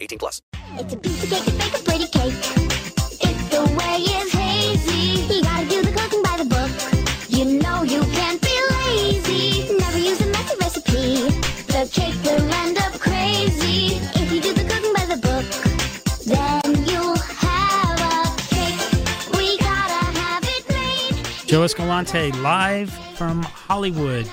18 plus. It's a piece of cake to bake a pretty cake. If the way is hazy, you gotta do the cooking by the book. You know you can't be lazy. Never use a messy recipe. The cake will end up crazy. If you do the cooking by the book, then you'll have a cake. We gotta have it made. Joe Escalante live from Hollywood.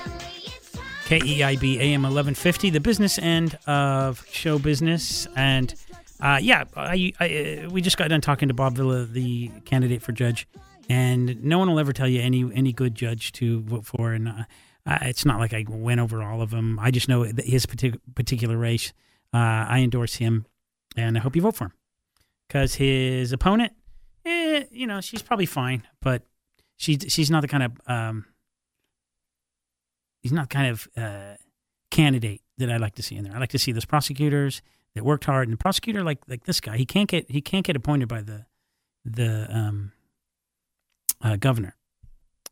KEIB AM 1150, the business end of show business. And uh, yeah, I, I, uh, we just got done talking to Bob Villa, the candidate for judge. And no one will ever tell you any any good judge to vote for. And uh, it's not like I went over all of them. I just know his partic- particular race. Uh, I endorse him, and I hope you vote for him. Because his opponent, eh, you know, she's probably fine, but she's she's not the kind of um, he's not kind of uh, candidate that I like to see in there. I like to see those prosecutors that worked hard, and the prosecutor like like this guy, he can't get he can't get appointed by the the um, uh, governor.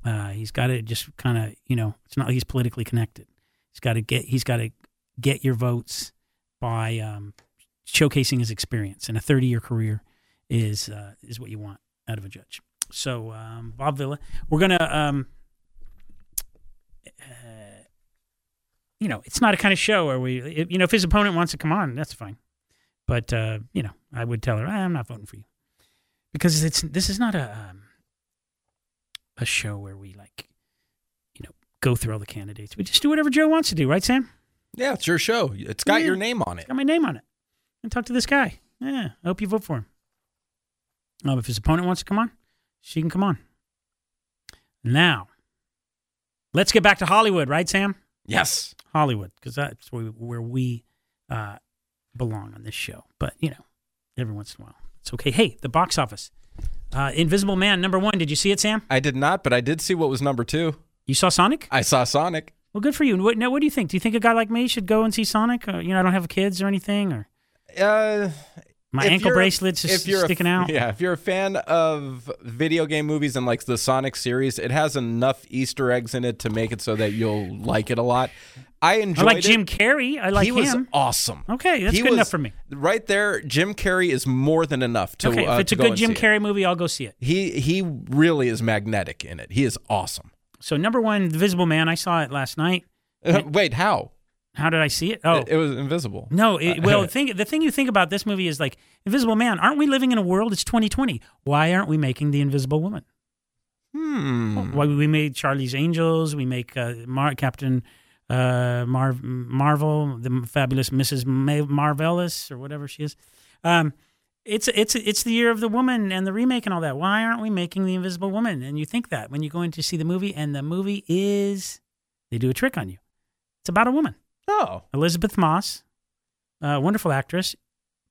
Uh, he's got to just kind of you know it's not like he's politically connected. He's got to get he's got to get your votes by um, showcasing his experience, and a thirty year career is uh, is what you want out of a judge. So um, Bob Villa, we're gonna. Um, you know, it's not a kind of show where we, if- you know, if his opponent wants to come on, that's fine. But uh, you know, I would tell her, "Ah, I'm not voting for you because it's this is not a um, a show where we like, you know, go through all the candidates. We just do whatever Joe wants to do, right, Sam? Yeah, it's your show. It's got Yeah. your name on it. Got my name on it. And talk to this guy. Yeah, I hope you vote for him. Um, if his opponent wants to come on, she can come on. Now, let's get back to Hollywood, right, Sam? Yes. Hollywood, because that's where we, where we uh, belong on this show. But you know, every once in a while, it's okay. Hey, the box office. Uh, Invisible Man number one. Did you see it, Sam? I did not, but I did see what was number two. You saw Sonic? I saw Sonic. Well, good for you. What, now, what do you think? Do you think a guy like me should go and see Sonic? Or, you know, I don't have kids or anything, or Uh, my if ankle bracelets if you're a- sticking out. Yeah, if you're a fan of video game movies and like the Sonic series, it has enough Easter eggs in it to make it so that you'll like it a lot. I enjoyed it. I like it. Jim Carrey. I like he was awesome. Okay, that's He good enough for me. Right there, Jim Carrey is more than enough to. okay, uh, if it's to a good Jim see it. Carrey movie, I'll go see it. He he really is magnetic in it. He is awesome. So number one, The Visible Man. I saw it last night. Uh, wait, how? How did I see it? Oh, It, it was invisible. No, it, well, the thing the thing you think about this movie is like Invisible Man. Aren't we living in a world? It's 2020. Why aren't we making the Invisible Woman? Hmm. Why we made Charlie's Angels? We make uh, Mar- Captain uh, Mar- Marvel, the fabulous Mrs. Ma- Marvelous, or whatever she is. Um, it's it's it's the year of the woman and the remake and all that. Why aren't we making the Invisible Woman? And you think that when you go in to see the movie, and the movie is they do a trick on you. It's about a woman. Oh, Elisabeth Moss, a wonderful actress,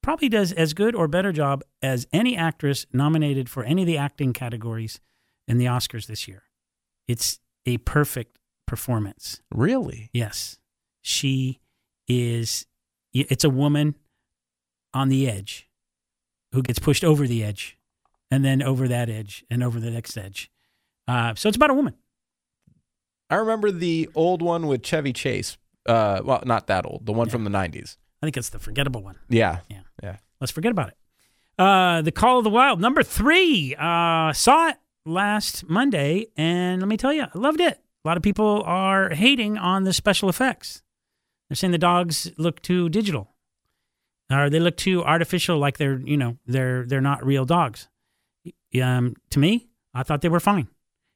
probably does as good or better job as any actress nominated for any of the acting categories in the Oscars this year. It's a perfect performance. really? Yes. She is it's a woman on the edge who gets pushed over the edge and then over that edge and over the next edge. Uh, so it's about a woman. I remember the old one with Chevy Chase. Uh, well, not that old. The one from the '90s. I think it's the forgettable one. Yeah. Yeah. Yeah. Let's forget about it. Uh, the Call of the Wild, number three. Uh, saw it last Monday, and let me tell you, I loved it. A lot of people are hating on the special effects. They're saying the dogs look too digital, or they look too artificial, like they're you know they're they're not real dogs. Um, to me, I thought they were fine.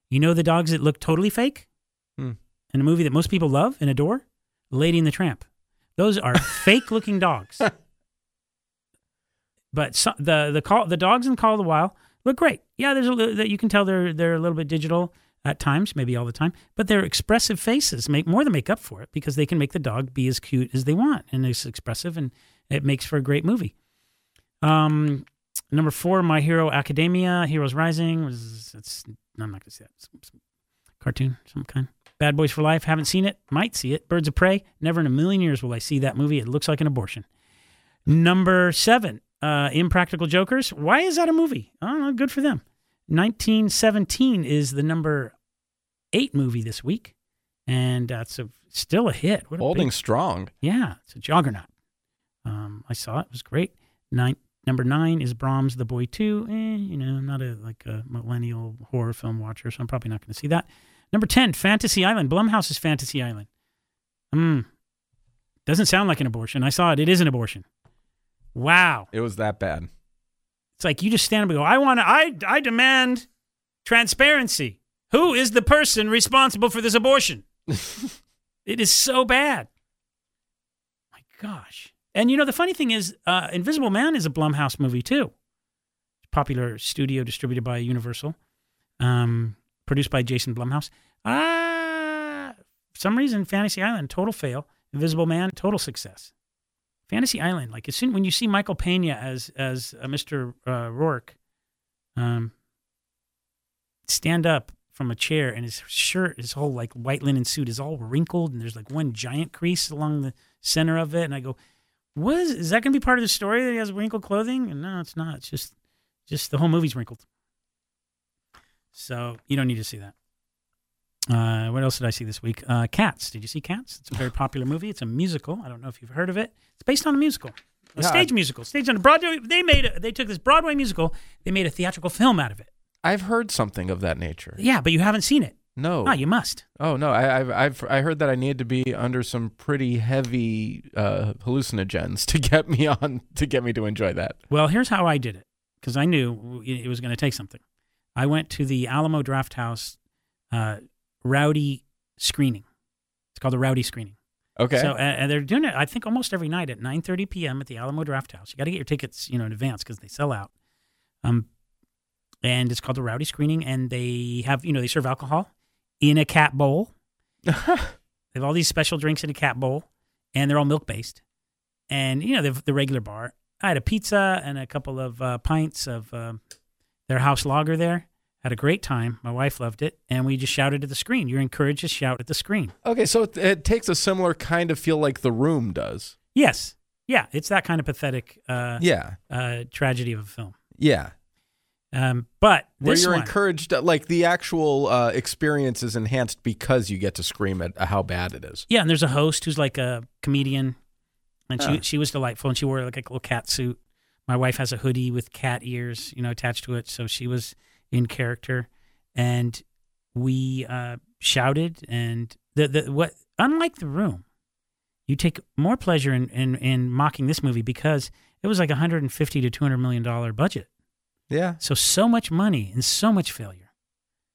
You know the dogs that look totally fake Hmm. in a movie that most people love and Adore, Lady and the Tramp. Those are fake looking dogs. But so, the the call the dogs in Call of the Wild look great. Yeah, there's a that you can tell they're they're a little bit digital at times, maybe all the time. But their expressive faces make more than make up for it because they can make the dog be as cute as they want and it's expressive, and it makes for a great movie. Um, number four, My Hero Academia, Heroes Rising was it's I'm not gonna say that. Some cartoon, some kind. Bad Boys for Life, haven't seen it, might see it. Birds of Prey, never in a million years will I see that movie. It looks like an abortion. Number seven, uh, Impractical Jokers. Why is that a movie? Know. Good for them. 1917 is the number eight movie this week, and that's a, still a hit. What a Holding big- strong. yeah, it's a juggernaut. Um, I saw it; it was great. Nine, number nine is Brahms the Boy Two. Eh, you know, I'm not a like a millennial horror film watcher, so I'm probably not going to see that. Number ten, Fantasy Island. Blumhouse's Fantasy Island. Hmm. Doesn't sound like an abortion. I saw it. It is an abortion. Wow. It was that bad. It's like you just stand up and go, I want to, I, I demand transparency. Who is the person responsible for this abortion? it is so bad. My gosh. And you know, the funny thing is, uh, Invisible Man is a Blumhouse movie too. Popular studio distributed by Universal, um, produced by Jason Blumhouse. Ah, some reason, Fantasy Island, total fail. Invisible Man, total success. Fantasy Island, like as soon when you see Michael Pena as as uh, Mr. Uh, Rourke, um, stand up from a chair and his shirt, his whole like white linen suit is all wrinkled and there's like one giant crease along the center of it, and I go, "What is, is that going to be part of the story that he has wrinkled clothing?" And no, it's not. It's just just the whole movie's wrinkled. So you don't need to see that. Uh, what else did I see this week? Uh, Cats. Did you see Cats? It's a very popular movie. It's a musical. I don't know if you've heard of it. It's based on a musical, a Yeah, stage musical, staged on a Broadway. They made a, they took this Broadway musical. They made a theatrical film out of it. I've heard something of that nature. Yeah, but you haven't seen it. No. Ah, you must. Oh no, I, I've I've I heard that I needed to be under some pretty heavy uh, hallucinogens to get me on to get me to enjoy that. Well, here's how I did it because I knew it it was going to take something. I went to the Alamo Drafthouse uh, Rowdy screening. It's called the Rowdy screening. Okay. So, uh, and they're doing it, I think, almost every night at 9:30 p.m. at the Alamo Drafthouse. You got to get your tickets, you know, in advance because they sell out. Um, and it's called the Rowdy Screening, and they have, you know, they serve alcohol in a cat bowl. they have all these special drinks in a cat bowl, and they're all milk based. And you know, the the regular bar. I had a pizza and a couple of uh, pints of uh, their house lager there. Had a great time. My wife loved it, and we just shouted at the screen. You're encouraged to shout at the screen. okay, so it, it takes a similar kind of feel like The Room does. Yes. Yeah, it's that kind of pathetic uh, Yeah. uh, tragedy of a film. Yeah. Um, but Where you're one, encouraged, like the actual uh, experience is enhanced because you get to scream at how bad it is. yeah, and there's a host who's like a comedian, and she she was delightful, and she wore like a little cat suit. My wife has a hoodie with cat ears, you know, attached to it, so she was in character, and we uh, shouted, and the the what unlike the room, you take more pleasure in in, in mocking this movie because it was like a 150 to 200 million dollar budget. Yeah. So so much money and so much failure.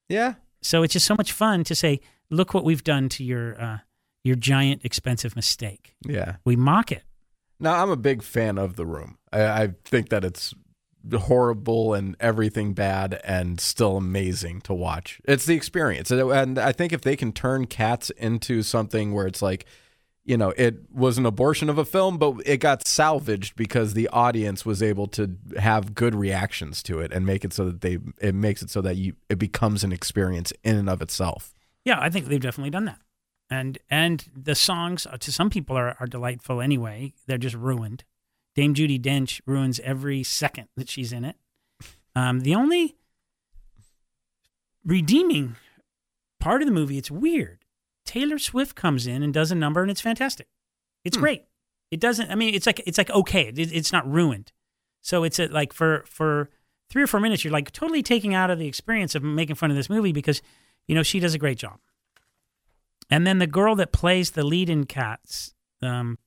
Yeah. So it's just so much fun to say, look what we've done to your uh, your giant expensive mistake. Yeah. We mock it. Now I'm a big fan of The Room. I, I think that it's horrible and everything bad and still amazing to watch. It's the experience. And I think if they can turn cats into something where it's like, you know, it was an abortion of a film, but it got salvaged because the audience was able to have good reactions to it and make it so that they it makes it so that you it becomes an experience in and of itself. Yeah, I think they've definitely done that. And and the songs uh, to some people are, are delightful anyway. They're just ruined. Dame Judi Dench ruins every second that she's in it. Um, the only redeeming part of the movie, it's weird. Taylor Swift comes in and does a number, and it's fantastic. It's great. It doesn't. I mean, it's like it's like okay. It, it's not ruined. So it's a, like for for three or four minutes, you're like totally taking out of the experience of making fun of this movie because you know she does a great job. And then the girl that plays the lead in Cats, um,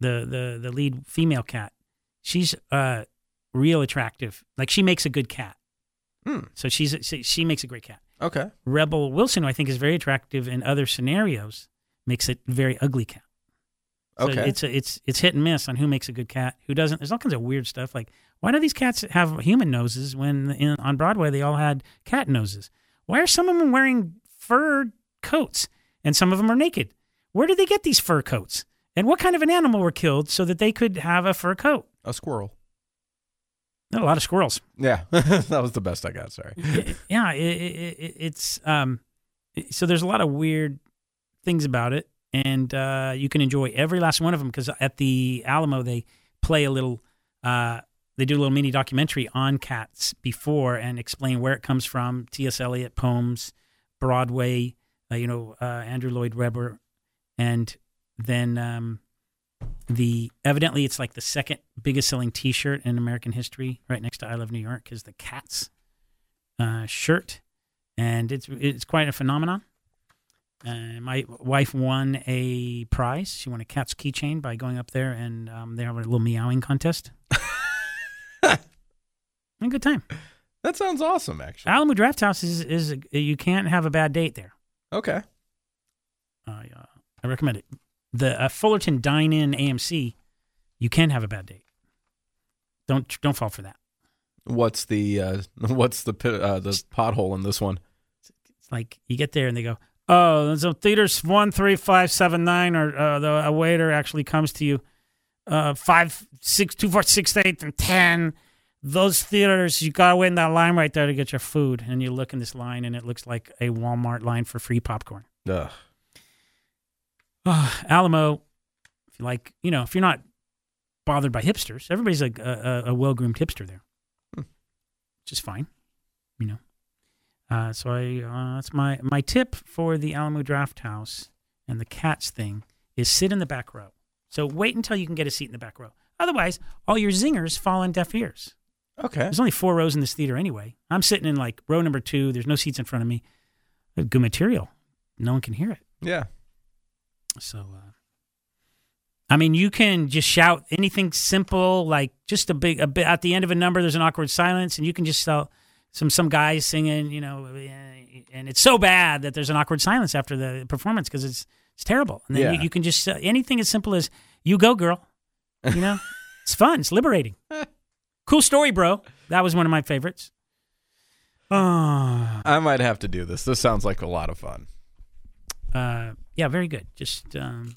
the the the lead female cat, she's uh real attractive. Like she makes a good cat. Hmm. So she's she, she makes a great cat. Okay. Rebel Wilson, who I think is very attractive in other scenarios, makes a very ugly cat. So Okay. it's a, it's it's hit and miss on who makes a good cat, who doesn't. There's all kinds of weird stuff. Like why do these cats have human noses when in, on Broadway they all had cat noses? Why are some of them wearing fur coats and some of them are naked? Where did they get these fur coats? And what kind of an animal were killed so that they could have a fur coat? A squirrel. A lot of squirrels. Yeah, that was the best I got. Sorry. yeah, it, it, it, it's um, so there's a lot of weird things about it, and uh, you can enjoy every last one of them because at the Alamo they play a little, uh, they do a little mini documentary on cats before and explain where it comes from, T.S. Eliot poems, Broadway, uh, you know, uh, Andrew Lloyd Webber, and then um, the evidently it's like the second biggest selling T-shirt in American history, right next to I Love New York, is the Cats uh, shirt, and it's it's quite a phenomenon. Uh, my wife won a prize. She won a cat's keychain by going up there and um, they have a little meowing contest. a good time. That sounds awesome, actually. Alamo Drafthouse is is you can't have a bad date there. Okay. I uh, I recommend it. The uh, Fullerton Dine In AMC, you can have a bad date. Don't don't fall for that. What's the uh, what's the uh, the pothole in this one? It's like you get there and they go, "Oh, so theaters one three five seven nine, or uh, the a waiter actually comes to you, uh, five six two four six eight and ten. Those theaters, you gotta wait in that line right there to get your food, and you look in this line, and it looks like a Walmart line for free popcorn. Ugh. Uh, Alamo, if you like, you know, if you're not bothered by hipsters, everybody's like a, a, a well groomed hipster there, Hmm. which is fine, you know. Uh, so I, uh, that's my my tip for the Alamo Drafthouse and the cats thing is sit in the back row. So wait until you can get a seat in the back row. Otherwise, all your zingers fall on deaf ears. Okay. There's only four rows in this theater anyway. I'm sitting in like row number two. There's no seats in front of me. Good material. No one can hear it. Yeah. So, uh, I mean, you can just shout anything simple, like just a big, a bit at the end of a number. There's an awkward silence, and you can just tell some some guys singing, you know, and it's so bad that there's an awkward silence after the performance because it's it's terrible. And then Yeah. you, you can just uh, anything as simple as "You go, girl," you know, it's fun, it's liberating. cool story, bro. That was one of my favorites. Oh, I might have to do this. This sounds like a lot of fun. Uh, yeah, very good. Just um,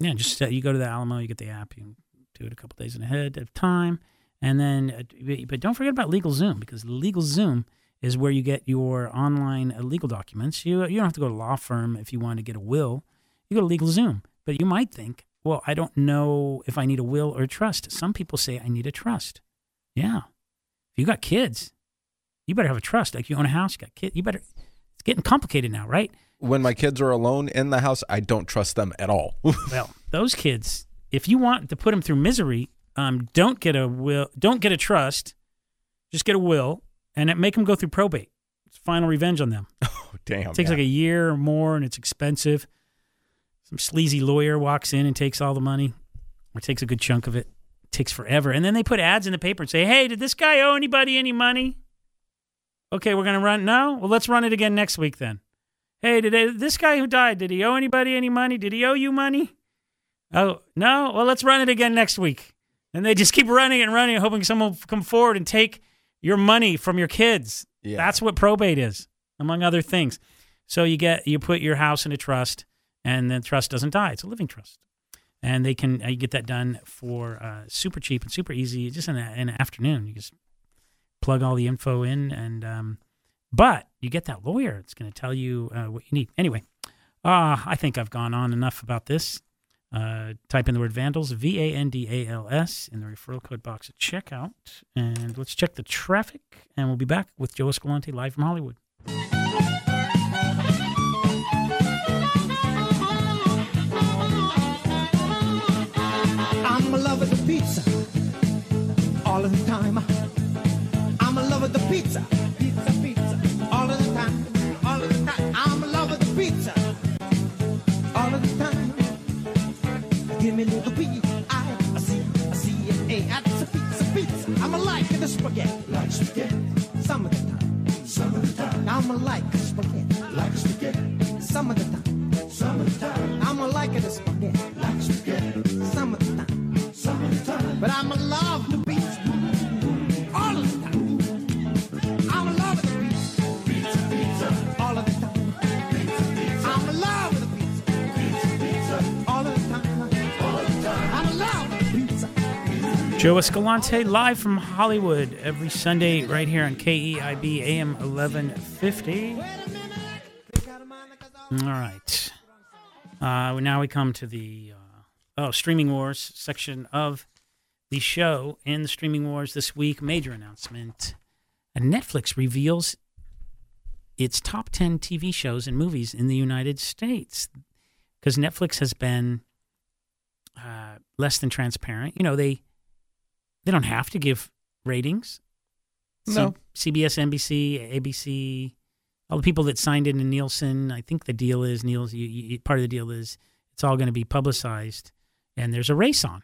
yeah, just uh, you go to the Alamo, you get the app, you do it a couple days ahead of time, and then uh, but- but don't forget about Legal Zoom because Legal Zoom is where you get your online uh, legal documents. You you don't have to go to law firm if you want to get a will. You go to Legal Zoom, but you might think, well, I don't know if I need a will or a trust. Some people say I need a trust. Yeah, if you got kids, you better have a trust. Like you own a house, you got kids, you better. Getting complicated now, right? When my kids are alone in the house, I don't trust them at all. Well, those kids, if you want to put them through misery, um, don't get a will, don't get a trust, just get a will, and it, make them go through probate. It's final revenge on them. oh, damn. It takes yeah. like a year or more, and it's expensive. Some sleazy lawyer walks in and takes all the money, or takes a good chunk of it. It takes forever, and then they put ads in the paper and say, "Hey, did this guy owe anybody any money?" Okay, we're gonna run. No, well, let's run it again next week then. Hey, did they, this guy who died? Did he owe anybody any money? Did he owe you money? Oh no, well, let's run it again next week. And they just keep running and running, hoping someone will come forward and take your money from your kids. Yeah. That's what probate is, among other things. So you get you put your house in a trust, and the trust doesn't die. It's a living trust, and they can uh, you get that done for uh, super cheap and super easy, just in, a, in an afternoon. You just plug all the info in, and um, but you get that lawyer. It's going to tell you uh, what you need. Anyway, uh, I think I've gone on enough about this. Uh, type in the word vandals, V A N D A L S, in the referral code box at checkout. And let's check the traffic. And we'll be back with Joe Escalante live from Hollywood. Pizza, pizza, pizza, all of the time, all of the time. I'm a lover of the pizza all of the time. Give me a little P I a C a C and A. That's a pizza, pizza. I'm a like the spaghetti, like spaghetti. Some of the time, some of the time. I'm a like spaghetti, like spaghetti. Some of the time, some of the time. I'm a like the spaghetti, like spaghetti. Some of the time, some of the time. But I'm a love Joe Escalante live from Hollywood every Sunday right here on KEIB AM 1150. All right. Uh, now we come to the uh, oh streaming wars section of the show. In the streaming wars this week, major announcement: And Netflix reveals its top ten TV shows and movies in the United States because Netflix has been uh, less than transparent. You know they they don't have to give ratings. No. C- CBS, NBC, ABC, all the people that signed in to Nielsen. I think the deal is Nielsen. You, you, part of the deal is it's all going to be publicized, and there's a race on,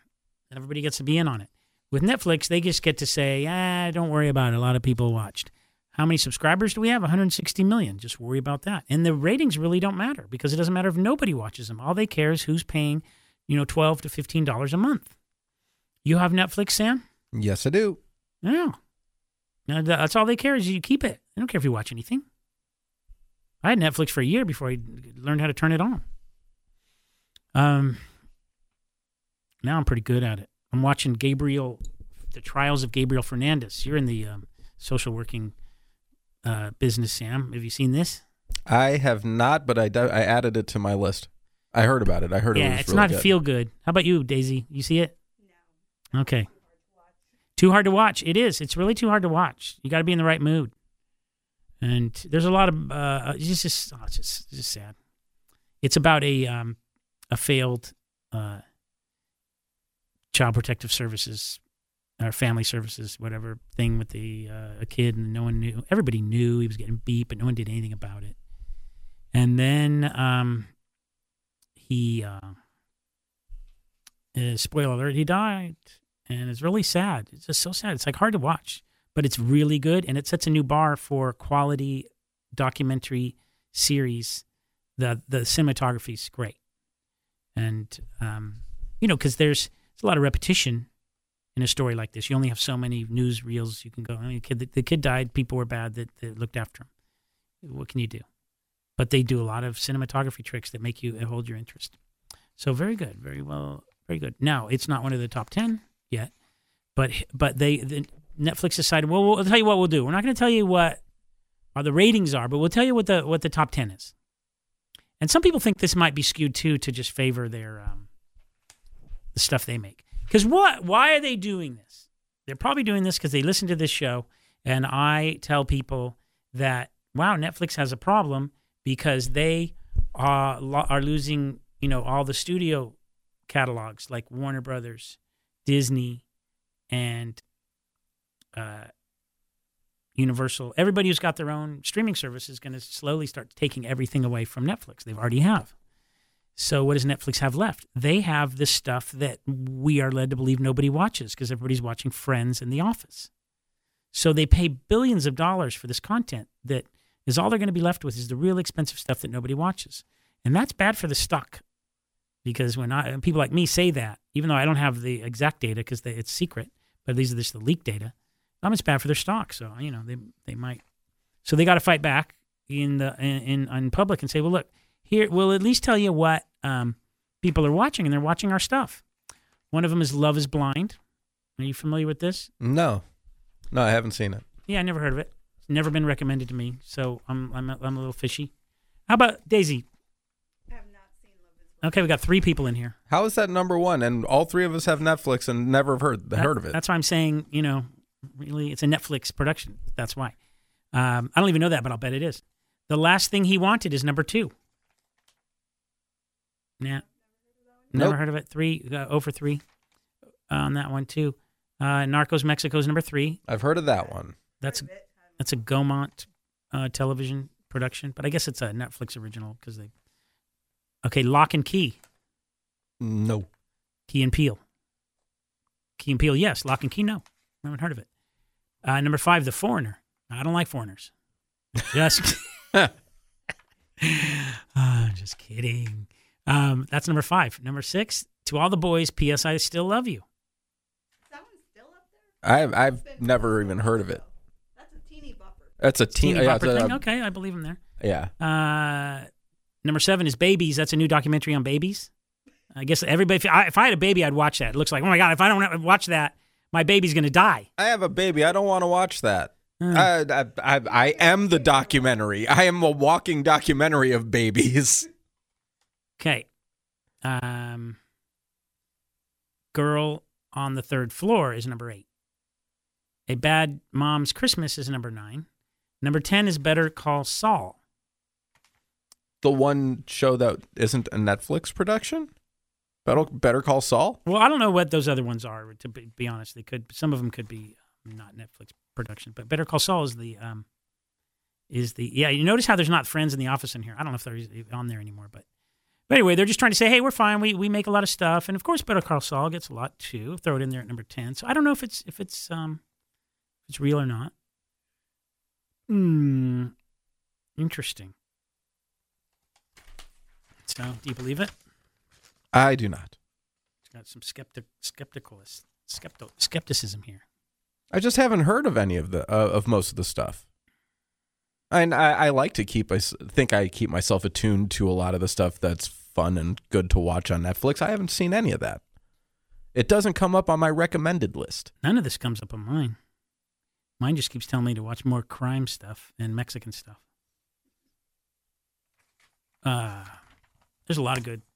and everybody gets to be in on it. With Netflix, they just get to say, "Ah, don't worry about it. A lot of people watched." How many subscribers do we have? 160 million. Just worry about that. And the ratings really don't matter because it doesn't matter if nobody watches them. All they care is who's paying, you know, 12 to 15 dollars a month. You have Netflix, Sam? Yes, I do. Yeah. No, that's all they care is you keep it. They don't care if you watch anything. I had Netflix for a year before I learned how to turn it on. Um, now I'm pretty good at it. I'm watching Gabriel, the Trials of Gabriel Fernandez. You're in the um, social working uh, business, Sam. Have you seen this? I have not, but I, do- I added it to my list. I heard about it. I heard it yeah, it's really not good. feel good. How about you, Daisy? You see it? No. Okay. Too hard to watch. It is. It's really too hard to watch. You got to be in the right mood. And there's a lot of uh, it's just oh, it's just it's just sad. It's about a um, a failed uh, child protective services or family services whatever thing with the uh, a kid and no one knew. Everybody knew he was getting beat, but no one did anything about it. And then um, he uh, uh, spoiler alert he died and it's really sad. It's just so sad. It's like hard to watch but it's really good and it sets a new bar for quality documentary series. The the cinematography is great. And um, you know because there's, a lot of repetition in a story like this. You only have so many news reels you can go I mean, the, kid, the, the kid died. People were bad that, that looked after him. What can you do? But they do a lot of cinematography tricks that make you hold your interest. So very good, very well, very good. Now it's not one of the top ten yet, but but they the, Netflix decided. Well, we'll tell you what we'll do. We're not going to tell you what are the ratings are, but we'll tell you what the what the top ten is. And some people think this might be skewed too to just favor their um, the stuff they make. Because what? Why are they doing this? They're probably doing this because they listen to this show, and I tell people that wow, Netflix has a problem because they are are losing you know all the studio catalogs like Warner Brothers, Disney, and uh, Universal. Everybody who's got their own streaming service is going to slowly start taking everything away from Netflix. They've already have. So what does Netflix have left? They have the stuff that we are led to believe nobody watches because everybody's watching Friends and The Office. So they pay billions of dollars for this content that is all they're going to be left with is the real expensive stuff that nobody watches. And that's bad for the stock because when I, people like me say that, even though I don't have the exact data because it's secret, but these are just the leaked data, um, it's bad for their stock. So, you know, they, they might, so they got to fight back in the, in, in, in public and say, well, look, here, we'll at least tell you what um, people are watching and they're watching our stuff. One of them is Love is Blind. Are you familiar with this? No, no, I haven't seen it. Yeah, I never heard of it. It's never been recommended to me, so I'm I'm a, I'm a little fishy. How about Daisy? I have not seen Love Okay, we got three people in here. How is that number one? And all three of us have Netflix and never have heard That- heard of it. That's why I'm saying, you know, really, it's a Netflix production. That's why. Um, I don't even know that, but I'll bet it is. The last thing he wanted is number two. Yeah. Never Nope. heard of it. Three, uh, over three on that one too. Uh, Narcos Mexico's number three. I've heard of that one. That's that's a Gaumont uh, television production, but I guess it's a Netflix original because they. Okay, Lock and Key, No. Key and Peele. Key and Peele, yes. Lock and Key, no. I haven't heard of it. Uh, number five, The Foreigner. I don't like foreigners. Just, Ah, just kidding. Um, that's number five. Number six, To All the Boys, P.S. I Still Love You. That one's still up there. I've I've never even heard of it. That's a teen. Teeny yeah, bopper it's a- thing. Okay, I believe him there. yeah. Uh, number seven is Babies. That's a new documentary on babies. I guess everybody. If I, if I had a baby, I'd watch that. It looks like, oh my god, if I don't watch that, my baby's going to die. I have a baby. I don't want to watch that. I, I, I, I am the documentary. I am a walking documentary of babies. Okay. Um, Girl on the Third Floor is number eight. A Bad Mom's Christmas is number nine. Number 10 is Better Call Saul. The one show that isn't a Netflix production? Better, Better Call Saul? Well, I don't know what those other ones are, to be, be honest. They could, some of them could be um, not Netflix production, but Better Call Saul is the, um, is the, yeah, you notice how there's not Friends in the Office in here. I don't know if they're on there anymore, but, but anyway, they're just trying to say, hey, we're fine. We, we make a lot of stuff. And of course, Better Call Saul gets a lot too. Throw it in there at number 10. So I don't know if it's, if it's, um, if it's real or not. Hmm. Interesting. So, do you believe it? I do not. It's got some skeptic, skeptical, skepto, skepticism here. I just haven't heard of any of the uh, of most of the stuff. And I, I like to keep I think I keep myself attuned to a lot of the stuff that's fun and good to watch on Netflix. I haven't seen any of that. It doesn't come up on my recommended list. None of this comes up on mine. Mine just keeps telling me to watch more crime stuff and Mexican stuff. Uh, there's a lot of good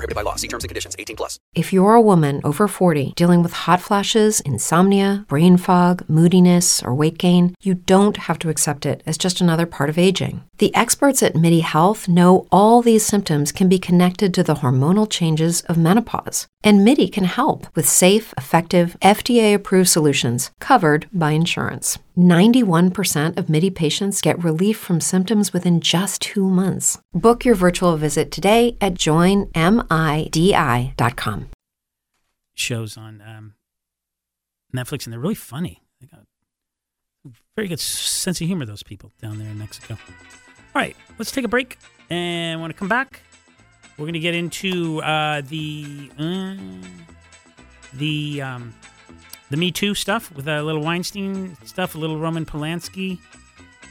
prohibited by law. See terms and conditions. 18 plus. If you're a woman over 40 dealing with hot flashes, insomnia, brain fog, moodiness, or weight gain, you don't have to accept it as just another part of aging. The experts at MIDI Health know all these symptoms can be connected to the hormonal changes of menopause. And MIDI can help with safe, effective, FDA approved solutions covered by insurance. 91% of MIDI patients get relief from symptoms within just two months. Book your virtual visit today at joinmidi.com. shows on um, Netflix, and they're really funny. They got a very good sense of humor. Those people down there in Mexico. All right, let's take a break, and when I come back, we're going to get into uh, the uh, the um, the Me Too stuff with a little Weinstein stuff, a little Roman Polanski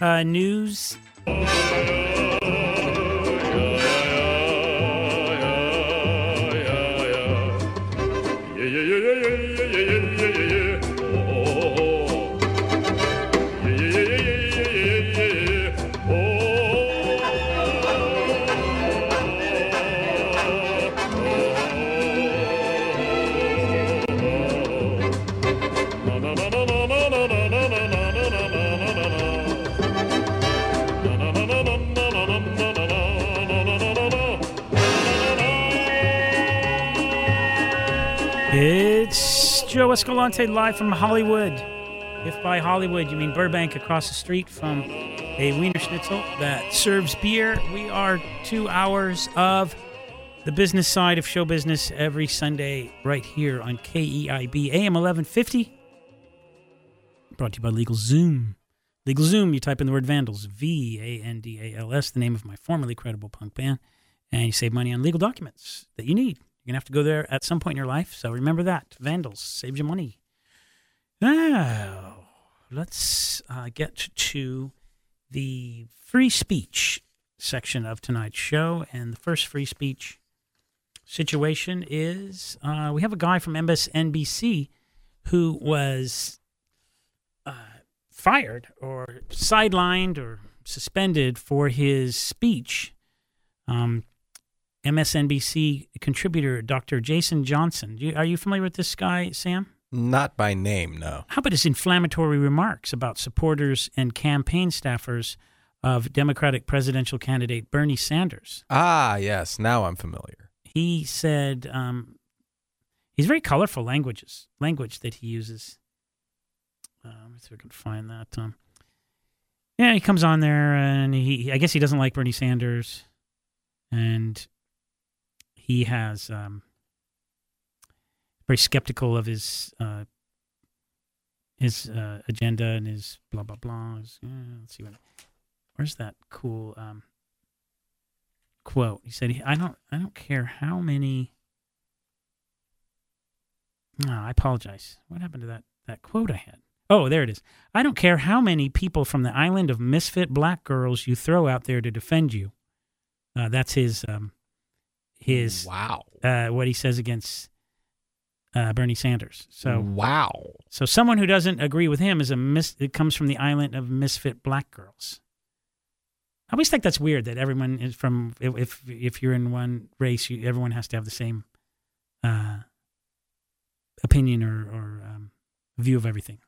uh, news. Escalante live from Hollywood. If by Hollywood you mean Burbank across the street from a Wiener Schnitzel that serves beer, we are two hours of the business side of show business every Sunday right here on KEIB AM 1150. Brought to you by Legal Zoom. Legal Zoom, you type in the word Vandals, V A N D A L S, the name of my formerly credible punk band, and you save money on legal documents that you need. You're going to have to go there at some point in your life, so remember that. Vandals saves you money. Now, let's uh, get to the free speech section of tonight's show. And the first free speech situation is uh, we have a guy from MSNBC who was uh, fired or sidelined or suspended for his speech. Um, MSNBC contributor Dr. Jason Johnson. You- Are you familiar with this guy, Sam? Not by name, no. How about his inflammatory remarks about supporters and campaign staffers of Democratic presidential candidate Bernie Sanders? Ah, yes. Now I'm familiar. He said um, he's very colorful languages language that he uses. Uh, let's see if I can find that. Um, yeah, he comes on there and he I guess he doesn't like Bernie Sanders, and he has um, very skeptical of his uh, his uh, agenda and his blah blah blah. His- let's see what. Where's that cool um, quote? He said, "I don't, I don't care how many." No, I apologize. What happened to that that quote I had? Oh, there it is. I don't care how many people from the island of misfit black girls you throw out there to defend you. Uh, that's his um, his wow. uh, what he says against uh, Bernie Sanders. So wow. so someone who doesn't agree with him is a mis- it comes from the island of misfit black girls. I always think that's weird that everyone is from if if, you're in one race, you, everyone has to have the same uh, opinion or or um, view of everything.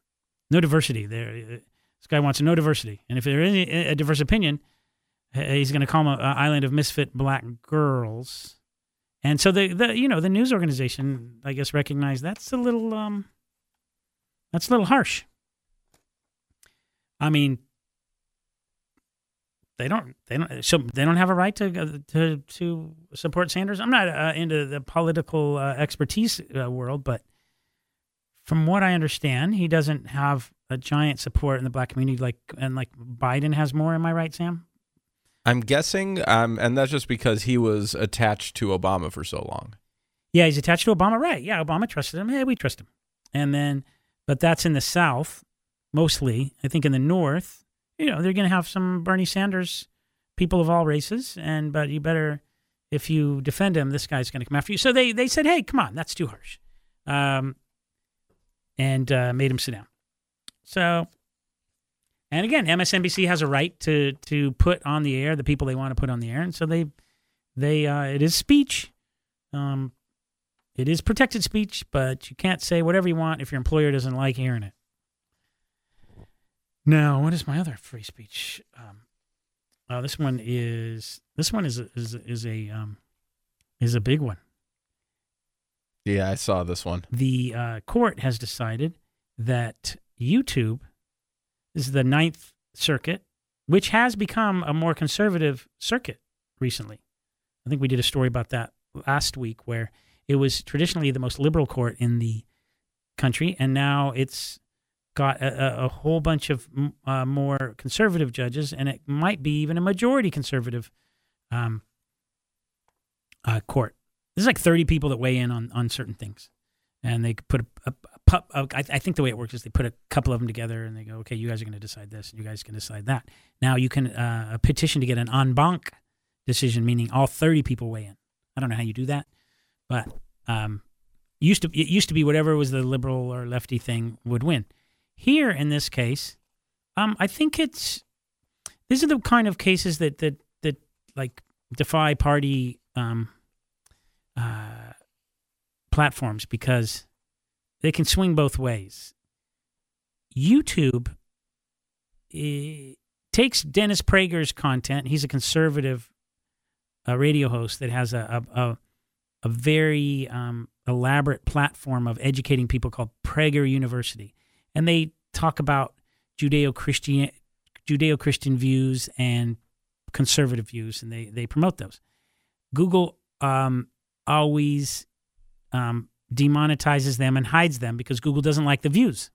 No diversity. There, uh, this guy wants no diversity, and if there is a, diverse opinion, he's going to call them an island of misfit black girls. And so the, the you know the news organization I guess recognized that's a little um that's a little harsh. I mean they don't they don't so they don't have a right to uh, to to support Sanders. I'm not uh, into the political uh, expertise uh, world, but from what I understand, he doesn't have a giant support in the black community like and like Biden has more. Am I right, Sam? I'm guessing, um, and that's just because he was attached to Obama for so long. Yeah, he's attached to Obama, right? Yeah, Obama trusted him. Hey, we trust him. And then, but that's in the South mostly. I think in the North, you know, they're going to have some Bernie Sanders people of all races, and but you better, if you defend him, this guy's going to come after you. So they they said, hey, come on, that's too harsh, um, and uh, made him sit down. So. And again, MSNBC has a right to to put on the air the people they want to put on the air, and so they they uh, it is speech. Um, it is protected speech, but you can't say whatever you want if your employer doesn't like hearing it. Now, what is my other free speech? Um, uh, this one is this one is a, is is a um, is a big one. Yeah, I saw this one. The uh, court has decided that YouTube is the Ninth Circuit, which has become a more conservative circuit recently. I think we did a story about that last week, where it was traditionally the most liberal court in the country, and now it's got a, a, whole bunch of uh, more conservative judges, and it might be even a majority conservative um, uh, court. There's like 30 people that weigh in on, on certain things, and they put a, a, a I, I think the way it works is they put a couple of them together, and they go, okay, you guys are going to decide this, and you guys can decide that. Now you can uh, petition to get an en banc decision, meaning all 30 people weigh in. I don't know how you do that, but um, used to it used to be whatever was the liberal or lefty thing would win. Here in this case, um, I think it's these are the kind of cases that that that like defy party um, uh, platforms because they can swing both ways. YouTube eh, takes Dennis Prager's content. He's a conservative uh, radio host that has a a, a, a very um, elaborate platform of educating people called Prager University, and they talk about Judeo Christian Judeo Christian views and conservative views, and they they promote those. Google um, always um, demonetizes them and hides them because Google doesn't like the views.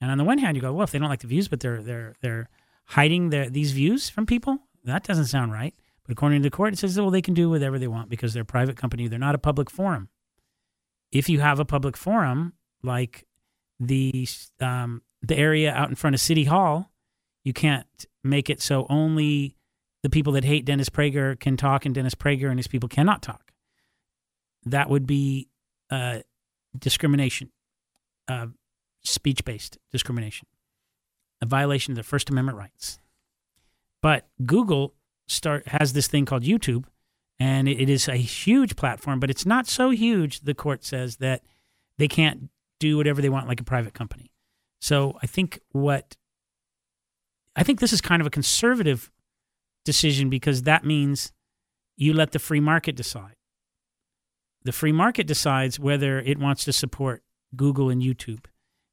And on the one hand, you go, well, if they don't like the views, but they're they're they're hiding their, these views from people, that doesn't sound right. But according to the court, it says, well, they can do whatever they want because they're a private company. They're not a public forum. If you have a public forum like the um, the area out in front of City Hall, you can't make it so only the people that hate Dennis Prager can talk and Dennis Prager and his people cannot talk. That would be uh, discrimination, uh, speech based discrimination, a violation of the First Amendment rights. But Google start has this thing called YouTube, and it, it is a huge platform, but it's not so huge. The court says that they can't do whatever they want like a private company. So I think what I think this is kind of a conservative decision because that means you let the free market decide. The free market decides whether it wants to support Google and YouTube.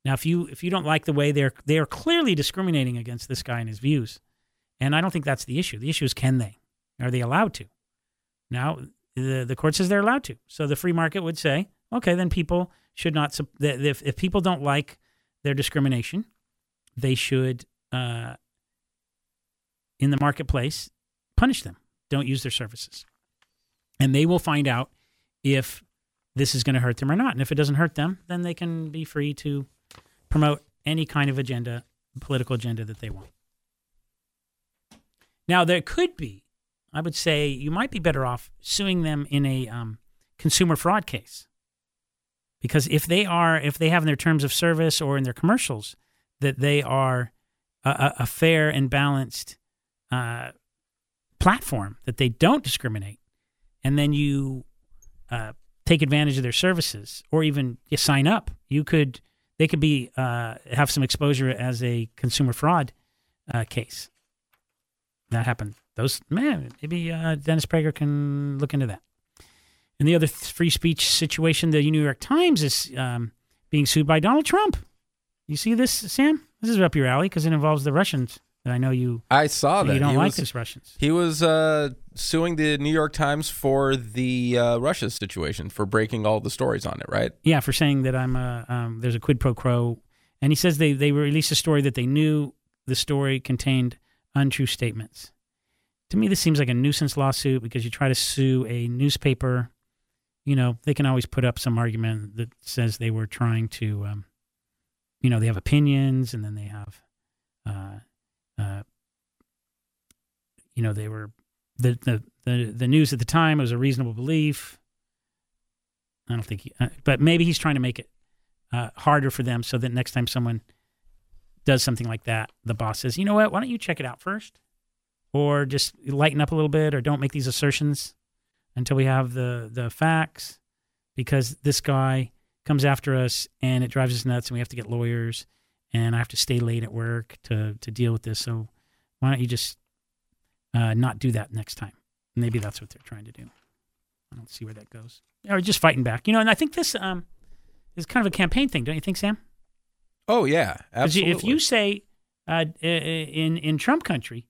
Now, if you if you don't like the way they're they are clearly discriminating against this guy and his views, and I don't think that's the issue. The issue is can they? Are they allowed to? Now, the the court says they're allowed to. So the free market would say, okay, then people should not. If if people don't like their discrimination, they should, uh, in the marketplace, punish them. Don't use their services. And they will find out if this is going to hurt them or not. And if it doesn't hurt them, then they can be free to promote any kind of agenda, political agenda that they want. Now, there could be, I would say, you might be better off suing them in a um, consumer fraud case. Because if they are, if they have in their terms of service or in their commercials that they are a, a, fair and balanced uh, platform, that they don't discriminate, and then you uh, take advantage of their services or even sign up, you could, they could be, uh, have some exposure as a consumer fraud uh, case. That happened. Those, man, maybe uh, Dennis Prager can look into that. And the other th- free speech situation, the New York Times is um, being sued by Donald Trump. You see this, Sam? This is up your alley because it involves the Russians. And I know you I saw that you don't he like was, those Russians. He was uh, suing the New York Times for the uh, Russia situation for breaking all the stories on it, right? Yeah, for saying that I'm a um, there's a quid pro quo, and he says they they released a story that they knew the story contained untrue statements. To me, this seems like a nuisance lawsuit because you try to sue a newspaper. You know, they can always put up some argument that says they were trying to, um, you know, they have opinions and then they have, uh, uh, you know, they were the, the the the news at the time it was a reasonable belief. I don't think, he, uh, but maybe he's trying to make it uh, harder for them so that next time someone does something like that, the boss says, you know what, why don't you check it out first? Or just lighten up a little bit or don't make these assertions until we have the, the facts because this guy comes after us and it drives us nuts and we have to get lawyers and I have to stay late at work to, to deal with this. So why don't you just uh, not do that next time? Maybe that's what they're trying to do. I don't see where that goes. Or just fighting back, you know. And I think this um, is kind of a campaign thing, don't you think, Sam? Oh yeah, absolutely. If you say uh, i- in in Trump country,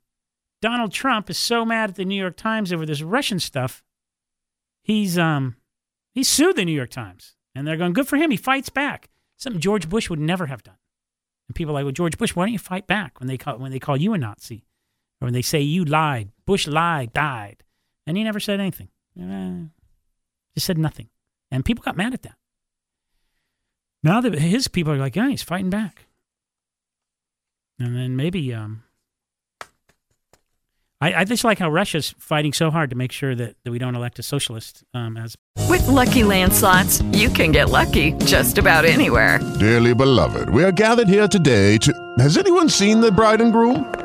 Donald Trump is so mad at the New York Times over this Russian stuff, he's um he sued the New York Times, and they're going good for him. He fights back, something George Bush would never have done. And people are like, well, George Bush, why don't you fight back when they call when they call you a Nazi, or when they say you lied, Bush lied, died, and he never said anything. Eh, just said nothing, and people got mad at that. Now that his people are like, yeah, he's fighting back. And then maybe um I, I just like how Russia's fighting so hard to make sure that, that we don't elect a socialist um, as With Lucky Land slots, you can get lucky just about anywhere. Dearly beloved, we are gathered here today to. Has anyone seen the bride and groom?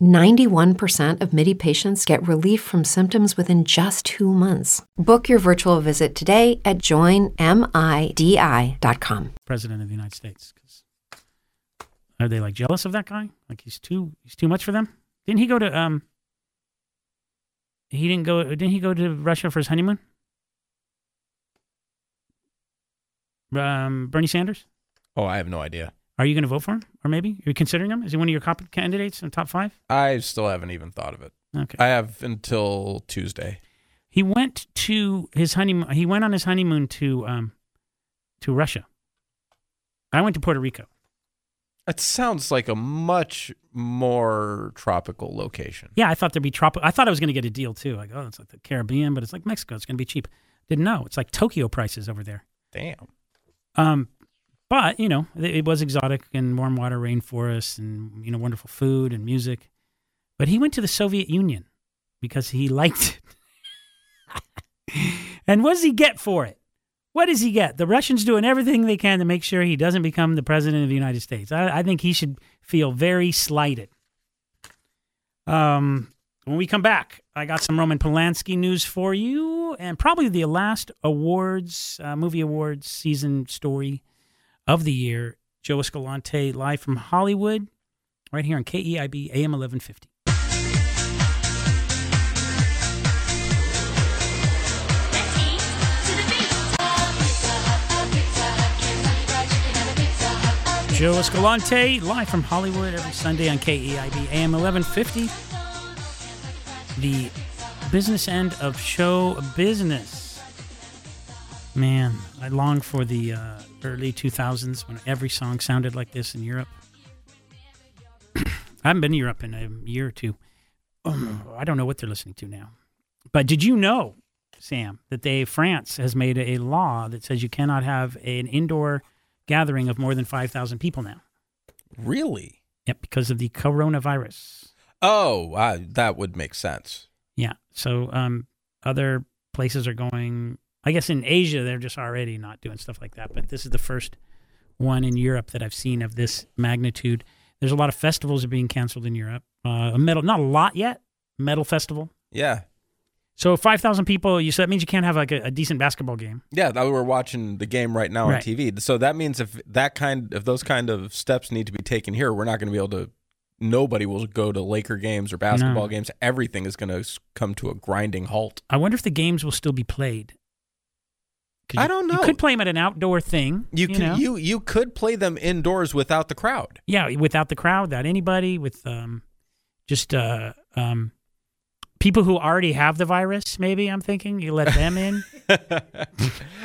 91% of MIDI patients get relief from symptoms within just two months. Book your virtual visit today at joinmidi.com. president of the United States. 'Cause are they like jealous of that guy? Like he's too he's too much for them? Didn't he go to um? He didn't go. Didn't he go to Russia for his honeymoon? Um, Bernie Sanders. oh, I have no idea. Are you going to vote for him, or maybe are you considering him? Is he one of your candidates in the top five? I still haven't even thought of it. Okay. I have until Tuesday. He went to his honeymoon. He went on his honeymoon to um, to Russia. I went to Puerto Rico. That sounds like a much more tropical location. Yeah, I thought there'd be tropical. I thought I was going to get a deal too. Like, oh, it's like the Caribbean, but it's like Mexico. It's going to be cheap. Didn't know. It's like Tokyo prices over there. Damn. Um, but you know, it, was exotic and warm water rainforests and you know wonderful food and music. But he went to the Soviet Union because he liked it. and what does he get for it? What does he get? The Russians doing everything they can to make sure he doesn't become the president of the United States. I, I think he should feel very slighted Um, when we come back, I got some Roman Polanski news for you, and probably the last awards, uh, movie awards season story of the year. Joe Escalante live from Hollywood, right here on KEIB AM 1150. Joe Escalante live from Hollywood every Sunday on KEIB AM 1150. The business end of show business. Man, I long for the uh, early 2000s when every song sounded like this in Europe. I haven't been to Europe in a year or two. Oh, I don't know what they're listening to now. But did you know, Sam, that they France has made a law that says you cannot have an indoor gathering of more than 5,000 people now? Really? Yep, because of the coronavirus. Oh, uh, that would make sense. Yeah. So um, other places are going. I guess in Asia they're just already not doing stuff like that. But this is the first one in Europe that I've seen of this magnitude. There's a lot of festivals are being canceled in Europe. Uh, a metal, not a lot yet. Metal festival. Yeah. So five thousand people. You so that means you can't have like a, a decent basketball game. Yeah, that we're watching the game right now Right. on TV. So that means if that kind if those kind of steps need to be taken here, we're not going to be able to nobody will go to Laker games or basketball No. games. Everything is going to come to a grinding halt. I wonder if the games will still be played. 'Cause I don't know. You could play them at an outdoor thing. You can know? you you could play them indoors without the crowd. Yeah, without the crowd, without anybody, with um, just uh, um, people who already have the virus. Maybe I'm thinking you let them in.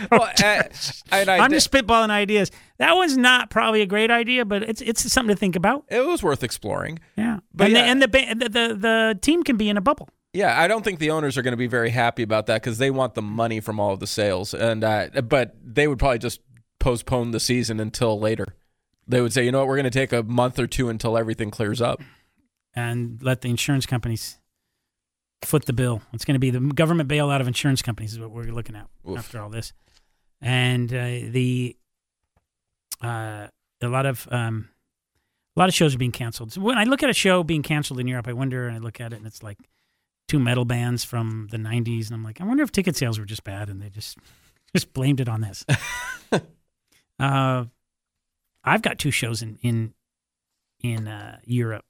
Well, I I'm just spitballing ideas. That was not probably a great idea, but it's it's something to think about. It was worth exploring. Yeah, But and, yeah. The, and the, the the the team can be in a bubble. Yeah, I don't think the owners are going to be very happy about that because they want the money from all of the sales, and uh, but they would probably just postpone the season until later. They would say, you know what, we're going to take a month or two until everything clears up. and let the insurance companies foot the bill. It's going to be the government bailout of insurance companies is what we're looking at Oof. after all this, and uh, the uh, a lot of um, a lot of shows are being canceled. So when I look at a show being canceled in Europe, I wonder, and I look at it, and it's like two metal bands from the '90s, and I'm like, I wonder if ticket sales were just bad, and they just just blamed it on this. uh, I've got two shows in in in uh, Europe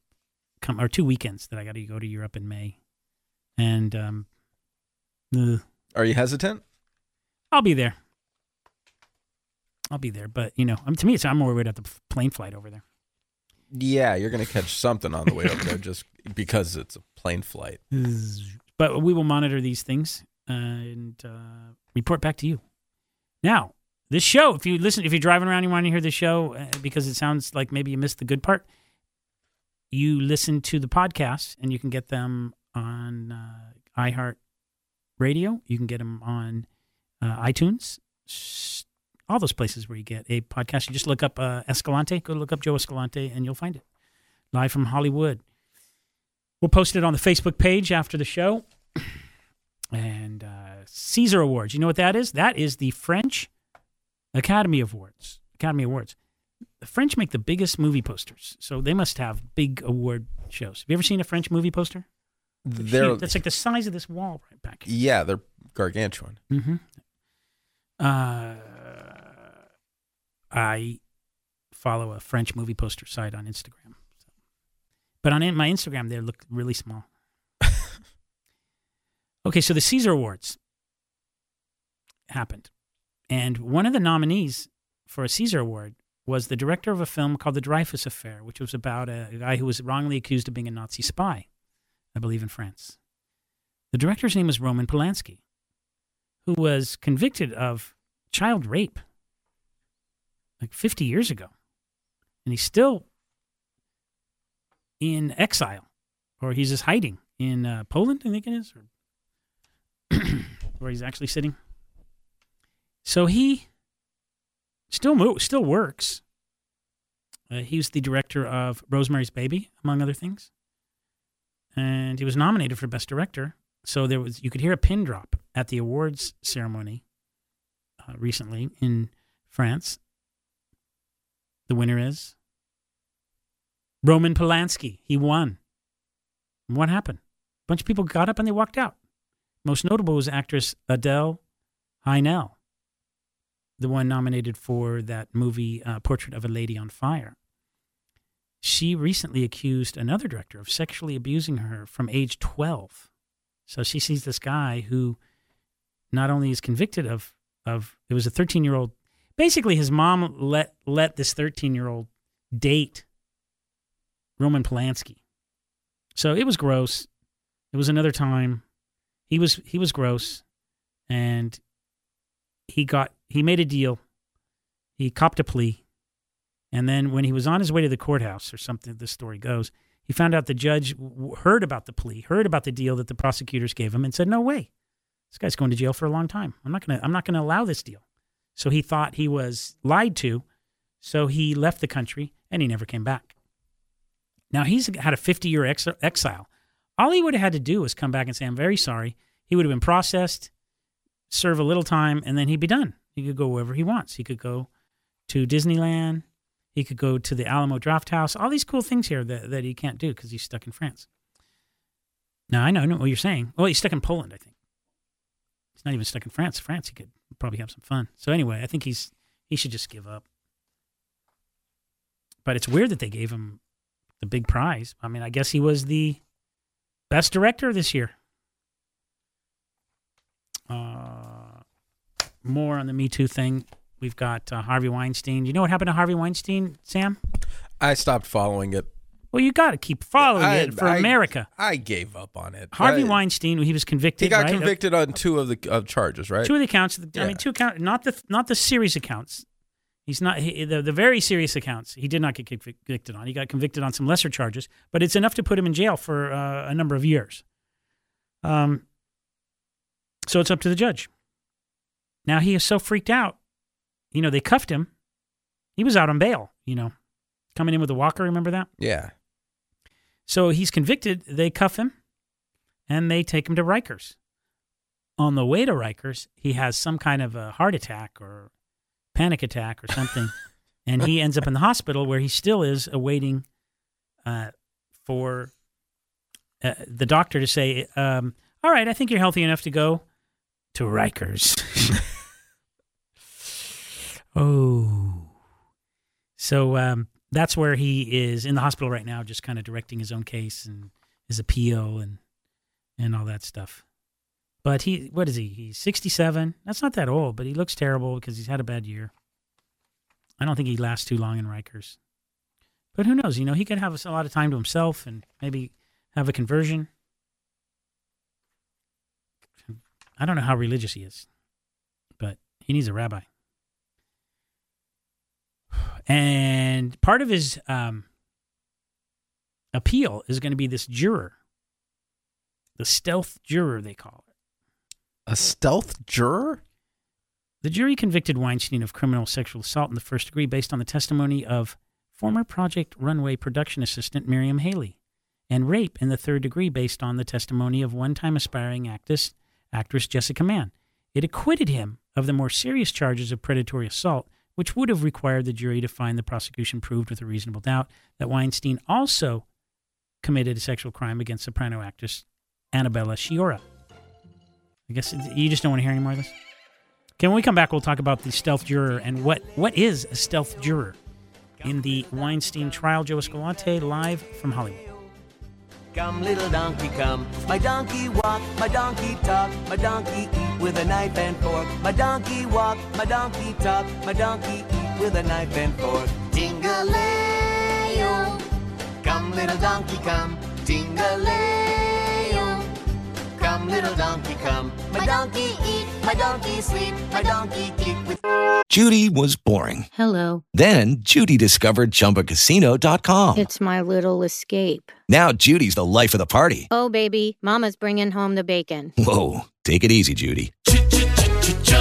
come or two weekends that I got to go to Europe in May, and um, ugh, Are you hesitant? I'll be there. I'll be there, but you know, um, to me, it's I'm more worried about the plane flight over there. Yeah, you're going to catch something on the way over there just because it's a plane flight. But we will monitor these things and uh, report back to you. Now, this show, if you listen, if you're driving around, you want to hear the show uh, because it sounds like maybe you missed the good part. You listen to the podcast, and you can get them on uh, iHeart Radio. You can get them on uh, iTunes, all those places where you get a podcast. You just look up uh, Escalante. Go look up Joe Escalante, and you'll find it live from Hollywood. We'll post it on the Facebook page after the show. And uh, Caesar Awards. You know what that is? That is the French Academy Awards. Academy Awards. The French make the biggest movie posters, so they must have big award shows. Have you ever seen a French movie poster? They're, That's like the size of this wall right back here. yeah, they're gargantuan. Mm-hmm. Uh, I follow a French movie poster site on Instagram, but on my Instagram they look really small. okay, so the Caesar Awards happened, and one of the nominees for a Caesar Award was the director of a film called The Dreyfus Affair, which was about a, a guy who was wrongly accused of being a Nazi spy, I believe, in France. The director's name was Roman Polanski who was convicted of child rape like 50 years ago. And he's still in exile, or he's just hiding in uh, Poland, I think it is, or where he's actually sitting. So he still mo- still works. Uh, he was the director of Rosemary's Baby, among other things, and he was nominated for Best Director. So there was you could hear a pin drop at the awards ceremony uh, recently in France. The winner is Roman Polanski. He won. And what happened? A bunch of people got up and they walked out. Most notable was actress Adele Haenel, the one nominated for that movie uh, Portrait of a Lady on Fire. She recently accused another director of sexually abusing her from age 12. So she sees this guy who not only is convicted of of it was a 13 year old. Basically, his mom let let this 13 year old date Roman Polanski. So it was gross. It was another time. He was he was gross, and he got he made a deal. He copped a plea, and then when he was on his way to the courthouse or something, the story goes, he found out the judge heard about the plea, heard about the deal that the prosecutors gave him, and said, "No way, this guy's going to jail for a long time. I'm not gonna I'm not gonna allow this deal." So he thought he was lied to, so he left the country and he never came back. Now he's had a 50 year ex- exile. All he would have had to do was come back and say, I'm very sorry. He would have been processed, serve a little time, and then he'd be done. He could go wherever he wants. He could go to Disneyland. He could go to the Alamo Drafthouse. All these cool things here that, that he can't do because he's stuck in France. Now, I know, I know what you're saying. Well, he's stuck in Poland, I think. He's not even stuck in France. France, he could probably have some fun. So anyway, I think he's he should just give up. But it's weird that they gave him the big prize. I mean, I guess he was the best director this year. Uh, more on the Me Too thing. We've got uh, Harvey Weinstein. You know what happened to Harvey Weinstein, Sam? I stopped following it. Well, you got to keep following I- it for I- America. I gave up on it. Harvey I- Weinstein, he was convicted. He got right? convicted on two of the of charges, right? Two of the accounts. I mean, two account, not the not the serious accounts. He's not he, the the very serious accounts. He did not get convicted on. He got convicted on some lesser charges, but it's enough to put him in jail for uh, a number of years. Um. So it's up to the judge. Now he is so freaked out. You know, they cuffed him. He was out on bail. You know, coming in with a walker. Remember that? Yeah. So he's convicted. They cuff him, and they take him to Rikers. On the way to Rikers, he has some kind of a heart attack or panic attack or something, and he ends up in the hospital where he still is awaiting uh, for uh, the doctor to say, um, "All right, I think you're healthy enough to go to Rikers." oh, so um, that's where he is in the hospital right now, just kind of directing his own case and his appeal and and all that stuff. But he, what is he? He's 67. That's not that old, but he looks terrible because he's had a bad year. I don't think he lasts too long in Rikers. But who knows? You know, he could have a lot of time to himself and maybe have a conversion. I don't know how religious he is, but he needs a rabbi. And part of his um, appeal is going to be this juror, the stealth juror, they call it. A stealth juror? The jury convicted Weinstein of criminal sexual assault in the first degree based on the testimony of former Project Runway production assistant Miriam Haley, and rape in the third degree based on the testimony of one time aspiring actress, actress Jessica Mann. It acquitted him of the more serious charges of predatory assault, which would have required the jury to find the prosecution proved with a reasonable doubt that Weinstein also committed a sexual crime against soprano actress Annabella Sciorra. I guess you just don't want to hear any more of this? Okay, when we come back, we'll talk about the stealth juror and what, what is a stealth juror in the Weinstein trial. Joe Escalante live from Hollywood. Come, little donkey, come. My donkey walk, my donkey talk, my donkey eat with a knife and fork. My donkey walk, my donkey talk, my donkey eat with a knife and fork. Jingle-a-yo. Come, little donkey, come. Jingle-a-yo. Come, little donkey, come. My donkey eat, my donkey sleep, my donkey kick with. Judy was boring. Hello. Then Judy discovered ChumbaCasino.com. It's my little escape. Now Judy's the life of the party. Oh, baby, Mama's bringing home the bacon. Whoa, take it easy, Judy.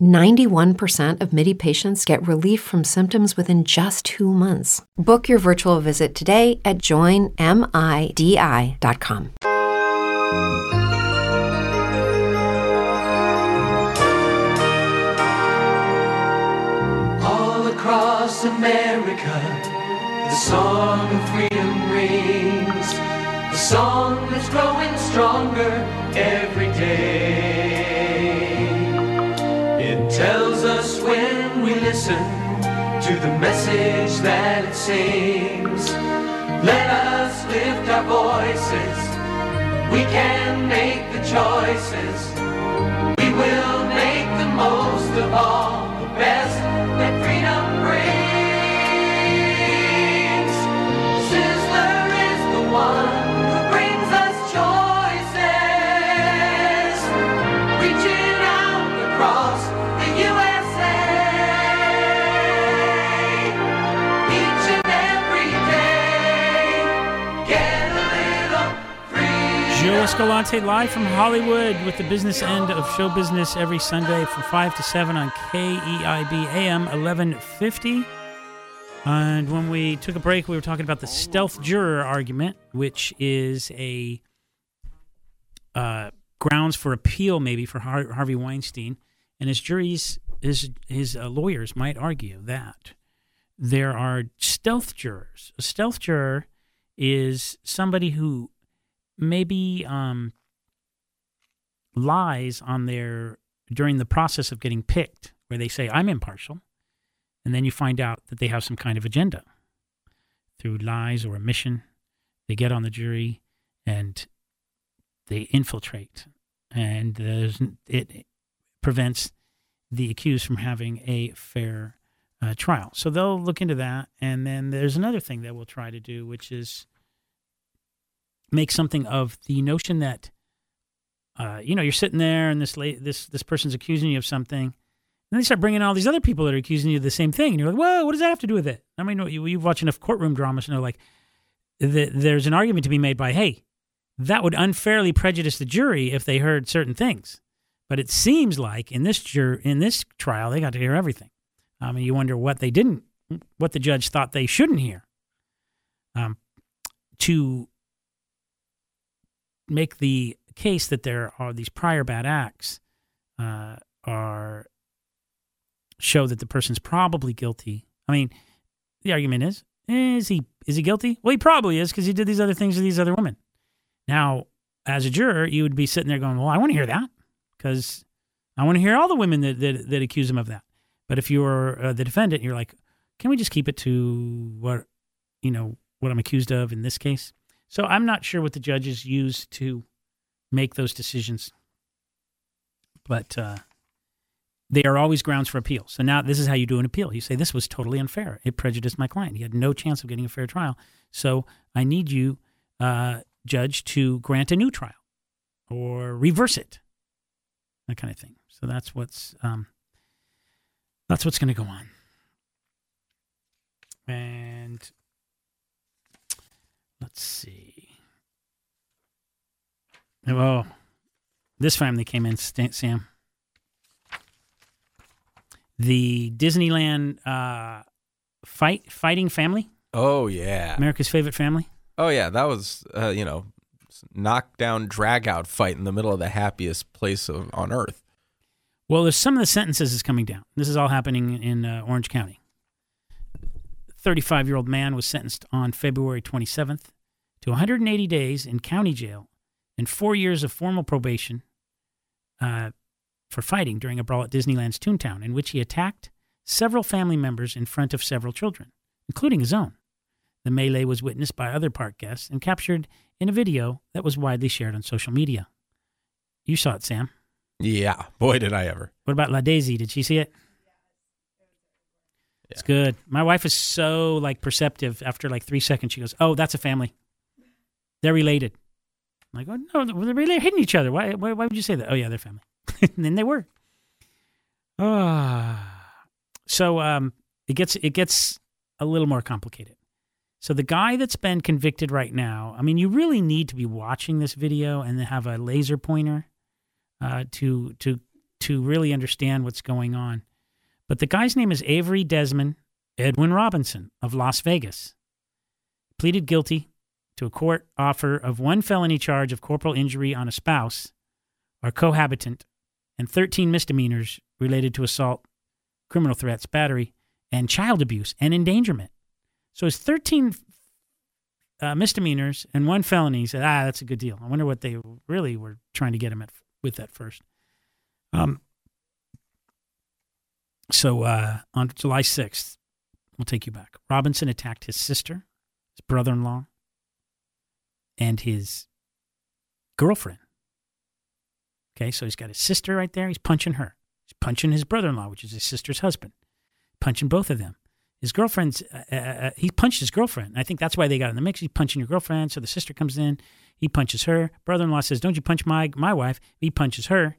91% of MIDI patients get relief from symptoms within just two months. Book your virtual visit today at joinmidi.com. All across America, the song of freedom rings. The song that's growing stronger every day. Tells us when we listen to the message that it sings. Let us lift our voices. We can make the choices. We will make the most of all Escalante live from Hollywood with the business end of show business every Sunday from 5 to 7 on KEIB AM 1150. And when we took a break, we were talking about the stealth juror argument, which is a uh, grounds for appeal, maybe for Har- Harvey Weinstein. And his juries, his his uh, lawyers might argue that there are stealth jurors. A stealth juror is somebody who maybe um, lies on their during the process of getting picked, where they say I'm impartial, and then you find out that they have some kind of agenda through lies or omission. They get on the jury and they infiltrate, and it prevents the accused from having a fair uh, trial. So they'll look into that, and then there's another thing that we'll try to do, which is make something of the notion that uh, you know you're sitting there and this la- this this person's accusing you of something, and then they start bringing all these other people that are accusing you of the same thing, and you're like, whoa, what does that have to do with it? I mean, you, you've watched enough courtroom dramas to know like the, there's an argument to be made by, hey, that would unfairly prejudice the jury if they heard certain things. But it seems like in this jur- in this trial, they got to hear everything. I mean, you wonder what they didn't, what the judge thought they shouldn't hear. Um, to make the case that there are these prior bad acts uh, are show that the person's probably guilty. I mean, the argument is, is he is he guilty? Well, he probably is because he did these other things to these other women. Now, as a juror, you would be sitting there going, "Well, I want to hear that because I want to hear all the women that, that that accuse him of that." But if you're uh, the defendant, you're like, "Can we just keep it to what you know what I'm accused of in this case?" So I'm not sure what the judges use to make those decisions, but uh, they are always grounds for appeal. So now this is how you do an appeal. You say this was totally unfair. It prejudiced my client. He had no chance of getting a fair trial. So I need you, uh, judge, to grant a new trial or reverse it. That kind of thing. So that's what's um, that's what's going to go on. And let's see. Oh, this family came in, Sam. The Disneyland uh, fight fighting family, Oh yeah. America's favorite family. Oh yeah, that was uh, you know, knockdown drag out fight in the middle of the happiest place of, on earth. Well, there's some of the sentences is coming down. This is all happening in uh, Orange County. 35 year old man was sentenced on February 27th to 180 days in county jail and four years of formal probation uh, for fighting during a brawl at Disneyland's Toontown, in which he attacked several family members in front of several children, including his own. The melee was witnessed by other park guests and captured in a video that was widely shared on social media. You saw it, Sam. Yeah, boy did I ever. What about La Daisy? Did she see it? It's good. My wife is so like perceptive. After like three seconds, she goes, "Oh, that's a family. They're related. I'm like, oh no, they're really hitting each other. Why, why, why would you say that? Oh yeah, they're family. and then they were. Ah, so um, it gets it gets a little more complicated. So the guy that's been convicted right now, I mean, you really need to be watching this video and have a laser pointer uh, to to to really understand what's going on. But the guy's name is Avery Desmond Edwin Robinson of Las Vegas. Pleaded guilty to a court offer of one felony charge of corporal injury on a spouse or cohabitant and 13 misdemeanors related to assault, criminal threats, battery, and child abuse and endangerment. So it's 13 uh, misdemeanors and one felony. He said, ah, that's a good deal. I wonder what they really were trying to get him at with that first. Um, so uh, on July 6th, we'll take you back. Robinson attacked his sister, his brother in law, and his girlfriend. Okay, so he's got his sister right there. He's punching her. He's punching his brother in law, which is his sister's husband, punching both of them. His girlfriend's, uh, uh, he punched his girlfriend. I think that's why they got in the mix. He's punching your girlfriend. So the sister comes in. He punches her. Brother in law says, Don't you punch my, my wife. He punches her.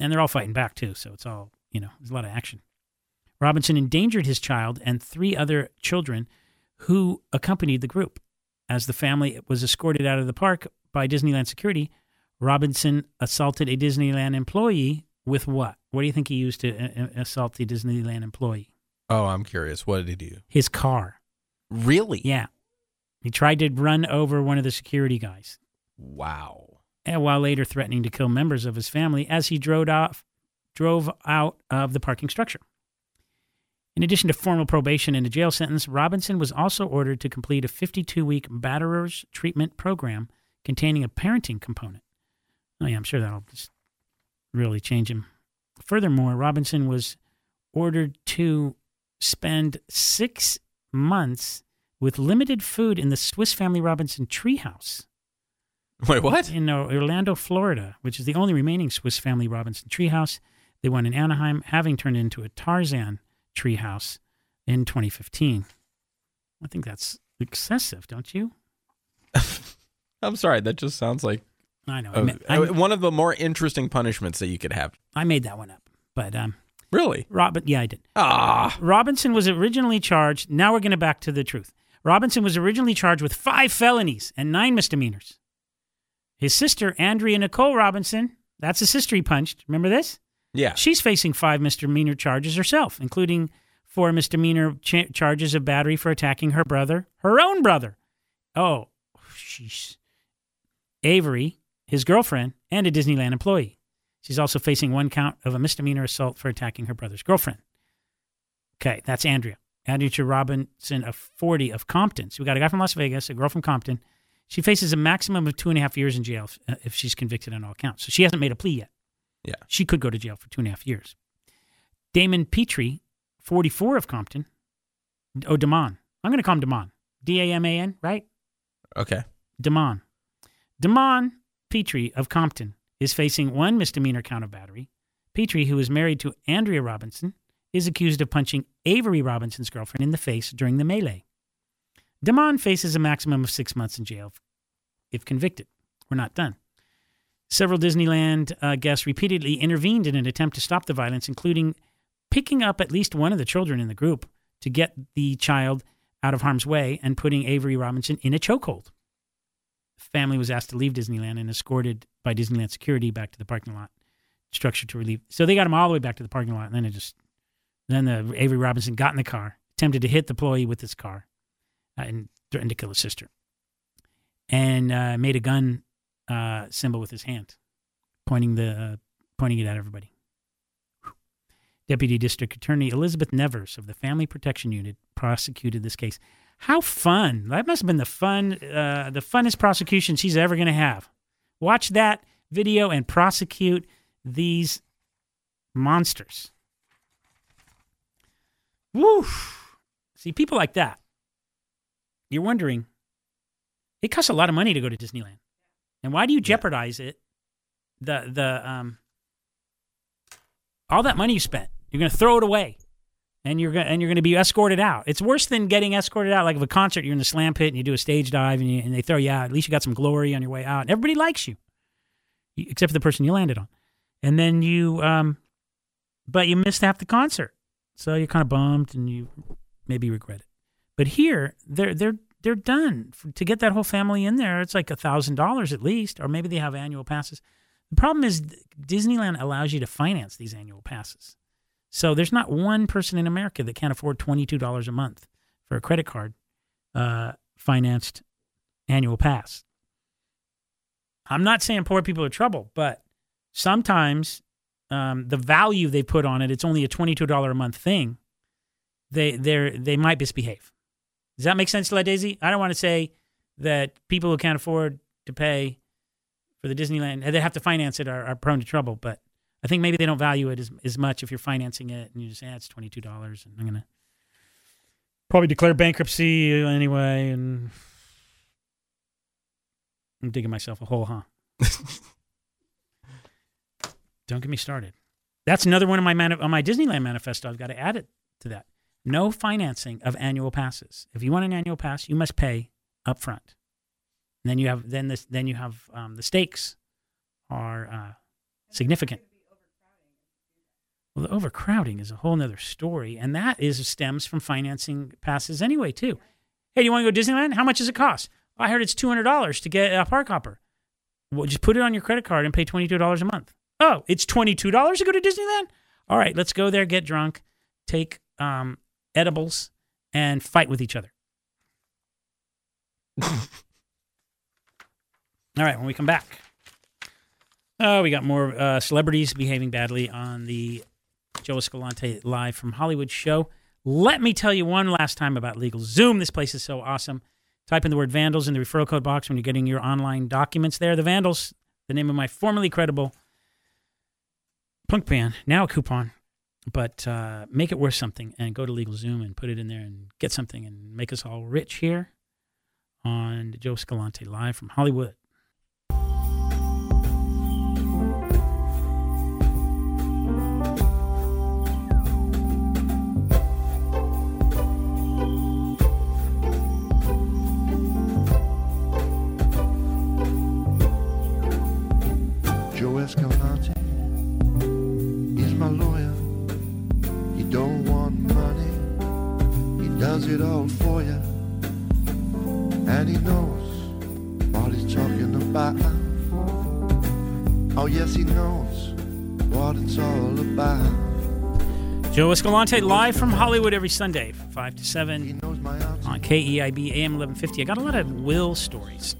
And they're all fighting back, too. So it's all, you know, there's a lot of action. Robinson endangered his child and three other children who accompanied the group. As the family was escorted out of the park by Disneyland security, Robinson assaulted a Disneyland employee with what? What do you think he used to uh, assault the Disneyland employee? Oh, I'm curious. What did he do? His car. Really? Yeah. He tried to run over one of the security guys. Wow. And while later threatening to kill members of his family as he drove off, drove out of the parking structure. In addition to formal probation and a jail sentence, Robinson was also ordered to complete a 52 week batterers treatment program containing a parenting component. Oh, yeah, I'm sure that'll just really change him. Furthermore, Robinson was ordered to spend six months with limited food in the Swiss Family Robinson treehouse. Wait, what? In uh, Orlando, Florida, which is the only remaining Swiss Family Robinson treehouse. They won in Anaheim, having turned into a Tarzan treehouse in 2015. I think that's excessive, don't you? I'm sorry. That just sounds like I know. a- I one of the more interesting punishments that you could have. I made that one up, but um, Really? Robin, yeah, I did. Ah. Robinson was originally charged. Now we're going to back to the truth. Robinson was originally charged with five felonies and nine misdemeanors. His sister, Andrea Nicole Robinson, that's the sister he punched. Remember this? Yeah. She's facing five misdemeanor charges herself, including four misdemeanor cha- charges of battery for attacking her brother, her own brother. Oh, she's Avery, his girlfriend, and a Disneyland employee. She's also facing one count of a misdemeanor assault for attacking her brother's girlfriend. Okay, that's Andrea. Andrea Robinson of 40 of Compton. So we got a guy from Las Vegas, a girl from Compton. She faces a maximum of two and a half years in jail if, uh, if she's convicted on all counts. So she hasn't made a plea yet. Yeah. She could go to jail for two and a half years. Damon Petrie, 44 of Compton. Oh, Damon. I'm going to call him Damon. D A M A N, right? Okay. Damon. Damon Petrie of Compton is facing one misdemeanor count of battery. Petrie, who is married to Andrea Robinson, is accused of punching Avery Robinson's girlfriend in the face during the melee. Damon faces a maximum of six months in jail if convicted. We're not done. Several Disneyland uh, guests repeatedly intervened in an attempt to stop the violence, including picking up at least one of the children in the group to get the child out of harm's way and putting Avery Robinson in a chokehold. The family was asked to leave Disneyland and escorted by Disneyland security back to the parking lot structure to relieve. So they got him all the way back to the parking lot, and then it just then the Avery Robinson got in the car, attempted to hit the employee with his car, uh, and threatened to kill his sister, and uh, made a gun uh, symbol with his hand, pointing the uh, pointing it at everybody. Deputy District Attorney Elizabeth Nevers of the Family Protection Unit prosecuted this case. How fun! That must have been the fun, uh, the funnest prosecution she's ever going to have. Watch that video and prosecute these monsters. Woo! See, people like that. You're wondering, it costs a lot of money to go to Disneyland, and why do you jeopardize it? The the um, all that money you spent, you're going to throw it away, and you're gonna and you're gonna be escorted out. It's worse than getting escorted out. Like of a concert, you're in the slam pit and you do a stage dive and, you, and they throw you out. At least you got some glory on your way out. Everybody likes you, You- except for the person you landed on. And then you, um, but you missed half the concert, so you're kind of bummed and you maybe regret it. But here, they're they're they're done to get that whole family in there. It's like a thousand dollars at least, or maybe they have annual passes. The problem is Disneyland allows you to finance these annual passes. So there's not one person in America that can't afford $22 a month for a credit card uh, financed annual pass. I'm not saying poor people are trouble, but sometimes um, the value they put on it, it's only a $22 a month thing. They they they might misbehave. Does that make sense, La Daisy? I don't want to say that people who can't afford to pay for the Disneyland, and they have to finance it, are, are prone to trouble. But I think maybe they don't value it as, as much if you're financing it and you just say, ah, it's $22 and I'm going to probably declare bankruptcy anyway. And I'm digging myself a hole, huh? don't get me started. That's another one of my mani- on my Disneyland manifesto. I've got to add it to that. No financing of annual passes. If you want an annual pass, you must pay up front. And then you have then this then you have um, the stakes are uh, significant. Well, the overcrowding is a whole nother story, and that is stems from financing passes anyway too. Hey, do you want to go to Disneyland? How much does it cost? I heard it's two hundred dollars to get a park hopper. Well, just put it on your credit card and pay twenty two dollars a month. Oh, it's twenty two dollars to go to Disneyland. All right, let's go there, get drunk, take um, edibles, and fight with each other. All right, when we come back, oh, we got more uh, celebrities behaving badly on the Joe Escalante live from Hollywood show. Let me tell you one last time about LegalZoom. This place is so awesome. Type in the word vandals in the referral code box when you're getting your online documents there. The Vandals, the name of my formerly credible punk band, now a coupon. But uh, make it worth something and go to LegalZoom and put it in there and get something and make us all rich here on Joe Escalante live from Hollywood. Does it all for you. And he knows what he's talking about. Oh yes, he knows what it's all about. Joe Escalante live from Hollywood every Sunday from 5 to 7 on KEIB AM 1150. I got a lot of will stories.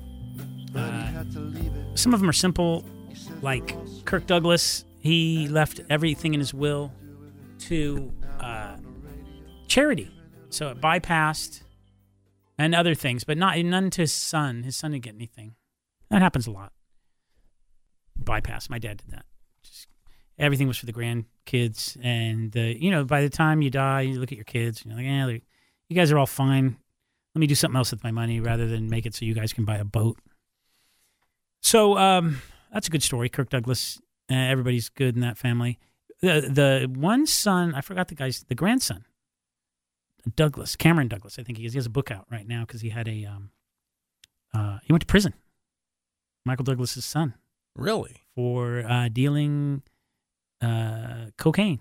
Uh, some of them are simple, like Kirk Douglas. He left everything in his will to uh, charity. So it bypassed and other things, but not none to his son. His son didn't get anything. That happens a lot. Bypass. My dad did that. Just, everything was for the grandkids, and the you know by the time you die, you look at your kids, and you're like, yeah, you guys are all fine. Let me do something else with my money rather than make it so you guys can buy a boat. So um, that's a good story. Kirk Douglas. Uh, everybody's good in that family. The the one son, I forgot the guy's the grandson, Douglas Cameron Douglas. I think he is. He has a book out right now because he had a um, uh, he went to prison. Michael Douglas's son. Really? For uh, dealing uh, cocaine.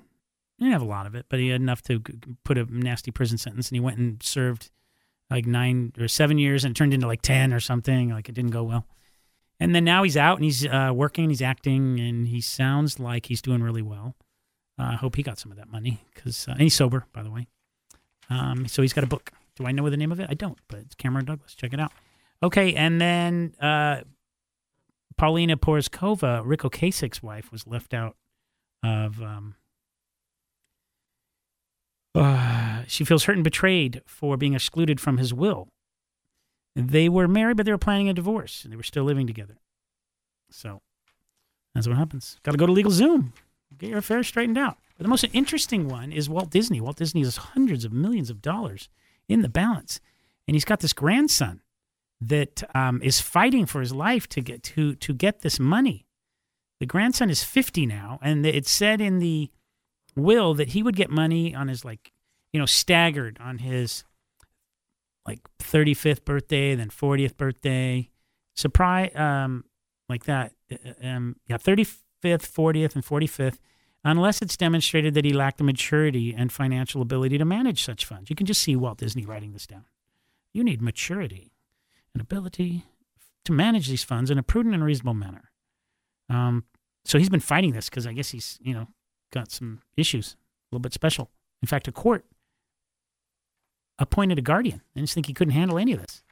He didn't have a lot of it, but he had enough to put a nasty prison sentence, and he went and served like nine or seven years, and it turned into like ten or something. Like it didn't go well. And then now he's out and he's uh, working, he's acting, and he sounds like he's doing really well. Uh, I hope he got some of that money because uh, he's sober, by the way. Um, so he's got a book. Do I know the name of it? I don't, but it's Cameron Douglas. Check it out. Okay, and then uh, Paulina Porizkova, Ric Ocasek's wife, was left out of. Um, uh, she feels hurt and betrayed for being excluded from his will. They were married, but they were planning a divorce, and they were still living together. So that's what happens. Got to go to LegalZoom, get your affairs straightened out. But the most interesting one is Walt Disney. Walt Disney has hundreds of millions of dollars in the balance, and he's got this grandson that um, is fighting for his life to get to to get this money. The grandson is fifty now, and it said in the will that he would get money on his like you know, staggered on his like 35th birthday, then 40th birthday, surprise, um, like that. uh, Um, yeah, 35th, 40th, and 45th, unless it's demonstrated that he lacked the maturity and financial ability to manage such funds. You can just see Walt Disney writing this down. You need maturity and ability to manage these funds in a prudent and reasonable manner. Um, so he's been fighting this because I guess he's, you know, got some issues, a little bit special. In fact, a court appointed a guardian and just think he couldn't handle any of this.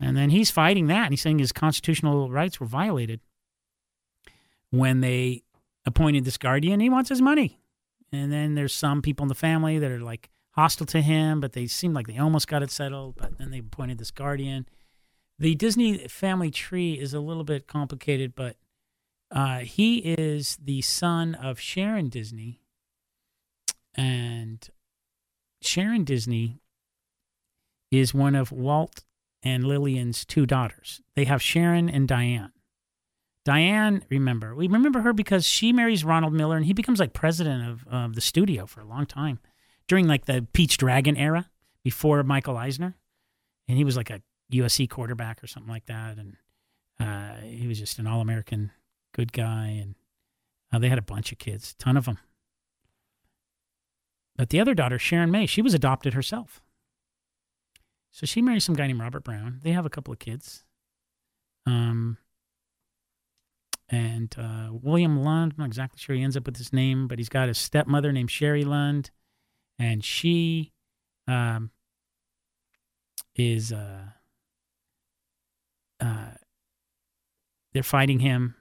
And then he's fighting that and he's saying his constitutional rights were violated when they appointed this guardian. He wants his money. And then there's some people in the family that are like hostile to him, but they seem like they almost got it settled. But then they appointed this guardian. The Disney family tree is a little bit complicated, but uh, he is the son of Sharon Disney. And Sharon Disney is one of Walt and Lillian's two daughters. They have Sharon and Diane. Diane, remember, we remember her because she marries Ronald Miller and he becomes like president of, of the studio for a long time during like the Pete's Dragon era before Michael Eisner. And he was like a USC quarterback or something like that. And uh, he was just an all American good guy. And uh, they had a bunch of kids, ton of them. But the other daughter, Sharon May, she was adopted herself. So she marries some guy named Robert Brown. They have a couple of kids. Um, and uh, William Lund, I'm not exactly sure he ends up with his name, but he's got a stepmother named Sherry Lund, and she um, is uh, uh, they're fighting him,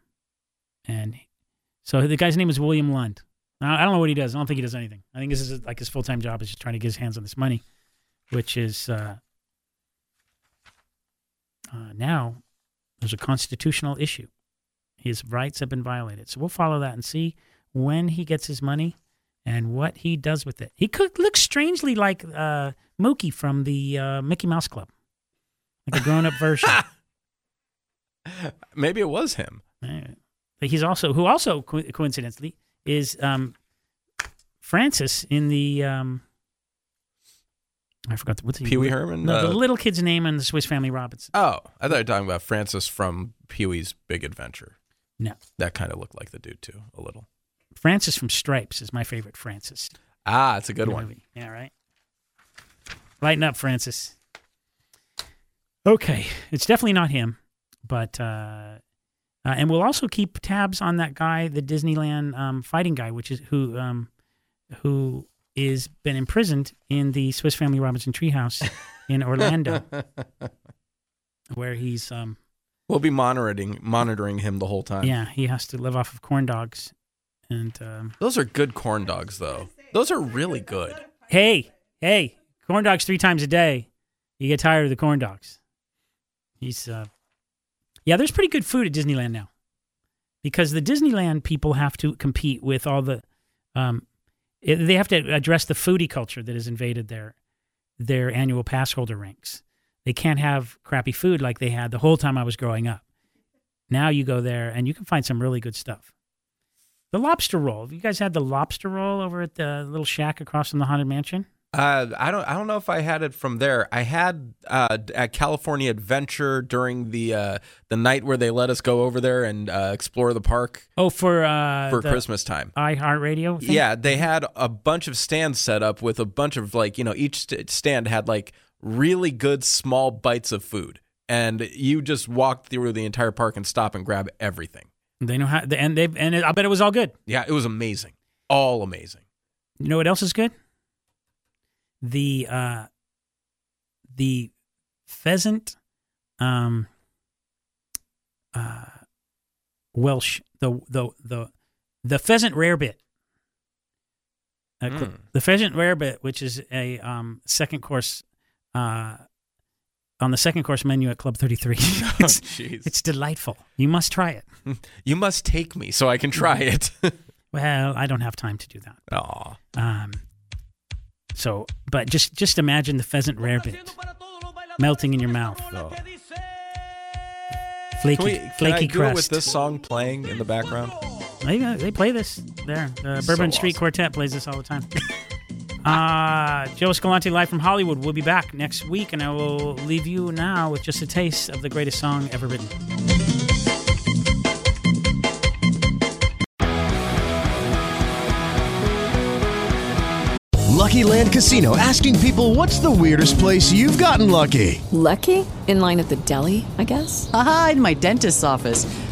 and so the guy's name is William Lund. Now, I don't know what he does. I don't think he does anything. I think this is like his full time job is just trying to get his hands on this money, which is uh, uh, now there's a constitutional issue. His rights have been violated. So we'll follow that and see when he gets his money and what he does with it. He could look strangely like uh, Moochie from the uh, Mickey Mouse Club, like a grown up version. Maybe it was him. But he's also who also co- coincidentally is um, Francis in the um, I forgot the, what's Pee Wee Herman? No, the Uh, little kid's name in the Swiss Family Robinson. Oh, I thought you were talking about Francis from Pee Wee's Big Adventure. No. That kind of looked like the dude too, a little. Francis from Stripes is my favorite Francis. Ah, it's a good in one. movie. Yeah, right. Lighten up, Francis. Okay, it's definitely not him, but uh, uh, and we'll also keep tabs on that guy, the Disneyland um, fighting guy, which is who um, who is been imprisoned in the Swiss Family Robinson treehouse in Orlando, where he's um, We'll be monitoring monitoring him the whole time. yeah he has to live off of corn dogs, and um, Those are good corn dogs though. Those are really good. hey hey corn dogs three times a day, you get tired of the corn dogs. He's uh, yeah, there's pretty good food at Disneyland now, because the Disneyland people have to compete with all the, um, it- they have to address the foodie culture that has invaded their their annual pass holder ranks. They can't have crappy food like they had the whole time I was growing up. Now you go there and you can find some really good stuff. The lobster roll. Have you guys had the lobster roll over at the little shack across from the haunted mansion? Uh, I don't. I don't know if I had it from there. I had uh, at California Adventure during the uh, the night where they let us go over there and uh, explore the park Oh, for uh, for Christmas time. I iHeartRadio. thing? Yeah, they had a bunch of stands set up with a bunch of like you know each stand had like really good small bites of food, and you just walk through the entire park and stop and grab everything. They know how, and they and it, I bet it was all good. Yeah, it was amazing, all amazing. You know what else is good? The uh, the pheasant, um, uh, Welsh the the the the pheasant rarebit. Uh, Mm. The pheasant rarebit, which is a um, second course, uh, on the second course menu at Club Thirty Three. it's, jeez. it's delightful. You must try it. You must take me so I can try it. Well, I don't have time to do that. Aw. Um, so, but just just imagine the pheasant rarebit melting in your mouth. Flaky, Can, we, can flaky I do crust. it with this song playing in the background? They, uh, they play this there. The So Bourbon Street awesome. Quartet plays this all the time. Uh, Joe Escalante live from Hollywood. We'll be back next week, and I will leave you now with just a taste of the greatest song ever written. Lucky Land Casino asking people what's the weirdest place you've gotten lucky? Lucky? In line at the deli, I guess? Aha, in my dentist's office.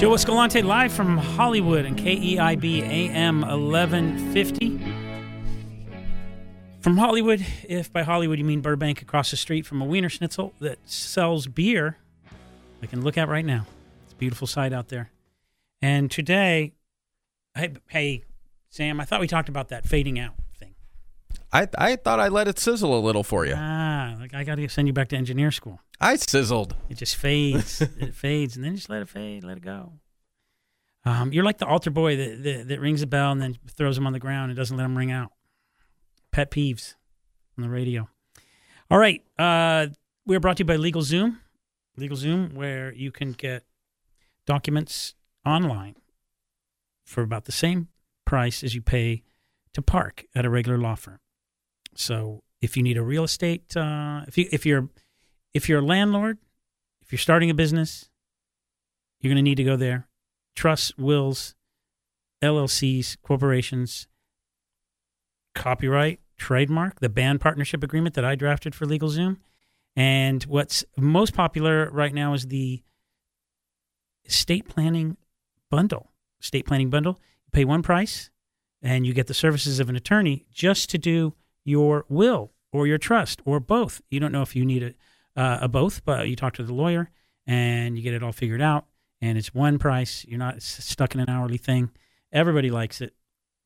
Joe Escalante live from Hollywood and KEIB AM 1150. From Hollywood, if by Hollywood you mean Burbank across the street from a Wiener Schnitzel that sells beer, I can look at right now. It's a beautiful sight out there. And today, hey, hey, Sam, I thought we talked about that fading out. I I thought I let it sizzle a little for you. Ah, like I got to send you back to engineer school. I sizzled. It just fades. it fades, and then just let it fade, let it go. Um, you're like the altar boy that, that, that rings a bell and then throws them on the ground and doesn't let them ring out. Pet peeves on the radio. All right, uh, we're brought to you by LegalZoom. LegalZoom, where you can get documents online for about the same price as you pay to park at a regular law firm. So if you need a real estate, uh, if you if you're if you're a landlord, if you're starting a business, you're going to need to go there. Trusts, wills, LLCs, corporations, copyright, trademark, the band partnership agreement that I drafted for LegalZoom. And what's most popular right now is the estate planning bundle. Estate planning bundle. You pay one price and you get the services of an attorney just to do your will or your trust or both. You don't know if you need a, uh, a both, but you talk to the lawyer and you get it all figured out. And it's one price. You're not stuck in an hourly thing. Everybody likes it.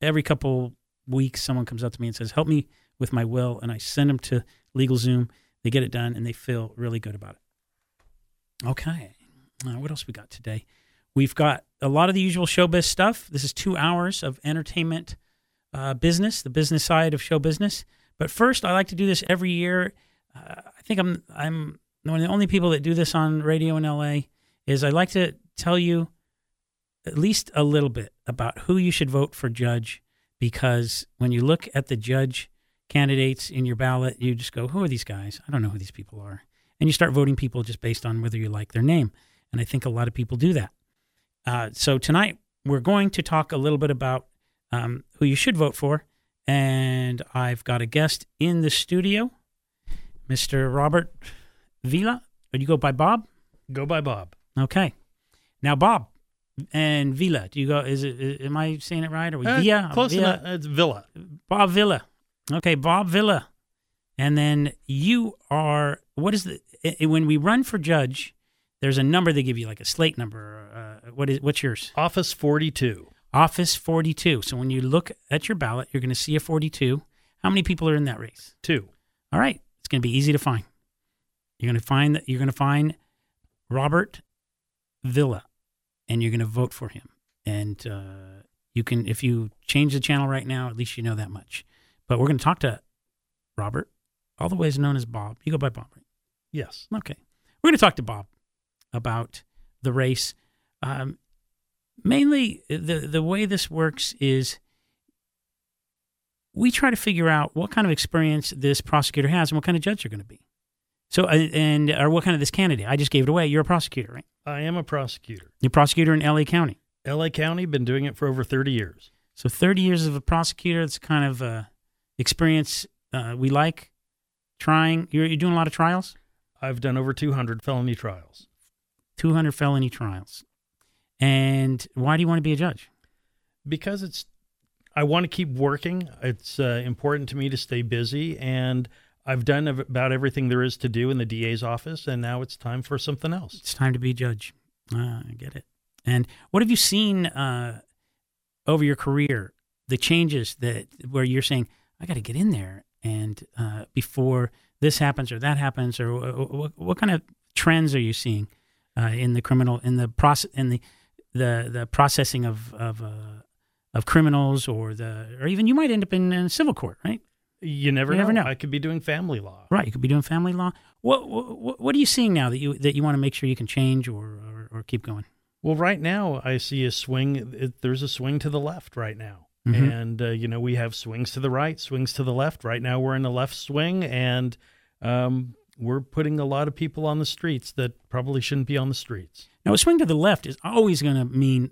Every couple weeks, someone comes up to me and says, "Help me with my will," and I send them to LegalZoom. They get it done, and they feel really good about it. Okay, uh, what else we got today? We've got a lot of the usual showbiz stuff. This is two hours of entertainment uh, business, the business side of show business. But first, I like to do this every year. Uh, I think I'm I'm one of the only people that do this on radio in LA. Is I like to tell you at least a little bit about who you should vote for judge because when you look at the judge candidates in your ballot, you just go, "Who are these guys? I don't know who these people are," and you start voting people just based on whether you like their name. And I think a lot of people do that. Uh, so tonight we're going to talk a little bit about um, who you should vote for, and I've got a guest in the studio, Mr. Robert Vila. Would you go by Bob? Go by Bob. Okay. Now Bob and Vila. Do you go? Is it? Am I saying it right? Or we Uh, Villa? close Villa? enough. It's Villa. Bob Villa. Okay, Bob Villa. And then you are. What is the? i- i- When we run for judge, there's a number they give you, like a slate number. Uh, what is? What's yours? Office 42. Office 42. So when you look at your ballot, you're going to see a 42. How many people are in that race? Two. All right. It's going to be easy to find. You're going to find that you're going to find Robert Villa, and you're going to vote for him. And uh, you can, if you change the channel right now, at least you know that much. But we're going to talk to Robert all the ways known as Bob. You go by Bob, right? Yes. Okay. We're going to talk to Bob about the race. Um, mainly, the the way this works is we try to figure out what kind of experience this prosecutor has and what kind of judge you're going to be. So, uh, and or what kind of this candidate? I just gave it away. You're a prosecutor, right? I am a prosecutor. You're a prosecutor in L.A. County. LA County, been doing it for over 30 years. So, 30 years of a prosecutor. It's kind of uh, experience uh, we like. Trying. You're, you're doing a lot of trials. I've done over 200 felony trials. 200 felony trials. And why do you want to be a judge? Because it's, I want to keep working. It's uh, important to me to stay busy, and I've done about everything there is to do in the DA's office, and now it's time for something else. It's time to be a judge. Uh, I get it. And what have you seen uh, over your career? The changes that where you're saying, I got to get in there, and uh, before this happens or that happens, or what, what kind of trends are you seeing uh, in the criminal in the process in the the the processing of of uh, of criminals or the or even you might end up in, in civil court, right? You never, You know. never know. I could be doing family law. Right, you could be doing family law. What what, what are you seeing now that you that you want to make sure you can change or or, or keep going? Well, right now I see a swing. It, there's a swing to the left right now, Mhm. and uh, you know we have swings to the right, swings to the left. Right now we're in the left swing, and um, we're putting a lot of people on the streets that probably shouldn't be on the streets. Now, a swing to the left is always going to mean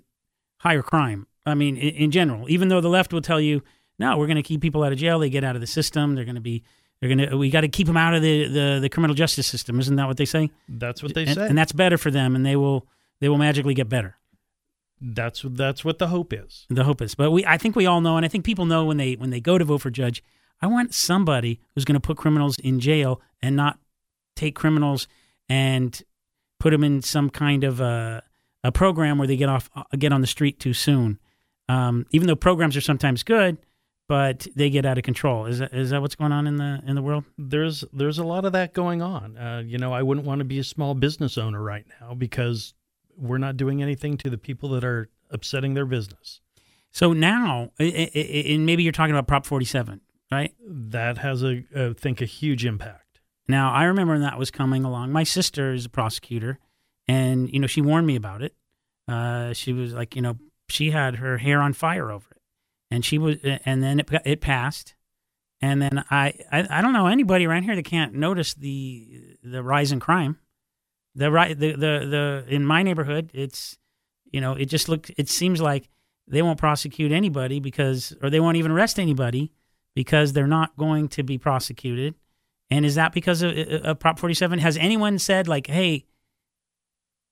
higher crime. I mean, in, in general, even though the left will tell you, no, we're going to keep people out of jail. They get out of the system. They're going to be, they're going to, we got to keep them out of the, the, the criminal justice system. Isn't that what they say? That's what they and, say. And that's better for them. And they will, they will magically get better. That's that's what the hope is. The hope is, but we, I think we all know, and I think people know when they, when they go to vote for judge, I want somebody who's going to put criminals in jail and not take criminals and put them in some kind of a, a program where they get off, uh, get on the street too soon. Um, even though programs are sometimes good, but they get out of control. Is that, is that what's going on in the in the world? There's there's a lot of that going on. Uh, you know, I wouldn't want to be a small business owner right now because we're not doing anything to the people that are upsetting their business. So now, and maybe you're talking about Prop 47, right? That has a, I think, a huge impact. Now, I remember when that was coming along. My sister is a prosecutor, and you know she warned me about it. Uh, she was like, you know, she had her hair on fire over it, and she was, and then it it passed, and then I, I I don't know anybody around here that can't notice the the rise in crime. The right the the the in my neighborhood, it's you know it just looked it seems like they won't prosecute anybody because or they won't even arrest anybody because they're not going to be prosecuted. And is that because of, of Prop 47? Has anyone said like, "Hey,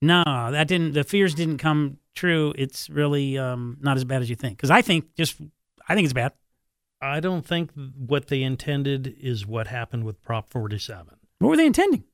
no, that didn't. The fears didn't come true. It's really um, not as bad as you think." Because I think just, I think it's bad. I don't think what they intended is what happened with Prop 47. What were they intending?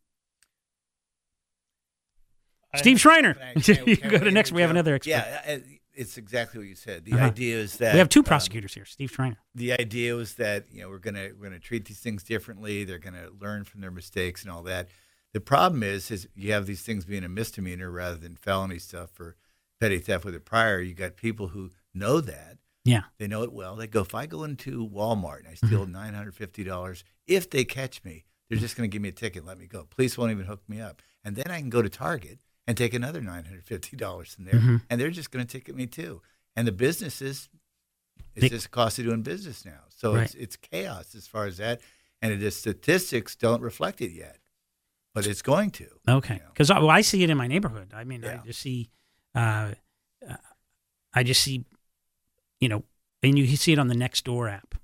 Steve Schreiner. Can I- you can go to next. We have another expert. Yeah, uh, it's exactly what you said. The Uh-huh. idea is that we have two um, prosecutors here. Steve Schreiner. the idea was that you know we're gonna we're gonna treat these things differently. They're gonna learn from their mistakes and all that. The problem is, is you have these things being a misdemeanor rather than felony stuff for petty theft with a prior. You got people who know that. Yeah. They know it well. They go, if I go into Walmart and I steal nine hundred fifty dollars, if they catch me, they're just going to give me a ticket, let me go. Police won't even hook me up, and then I can go to Target and take another nine hundred fifty dollars in there, Mhm. and they're just going to ticket me too. And the businesses, it's They- just a cost of doing business now. So Right. it's it's chaos as far as that, and the statistics don't reflect it yet, but it's going to. Okay, because I, well, I see it in my neighborhood. I mean, I just see, uh, uh, I just see, you know, and you see it on the next door app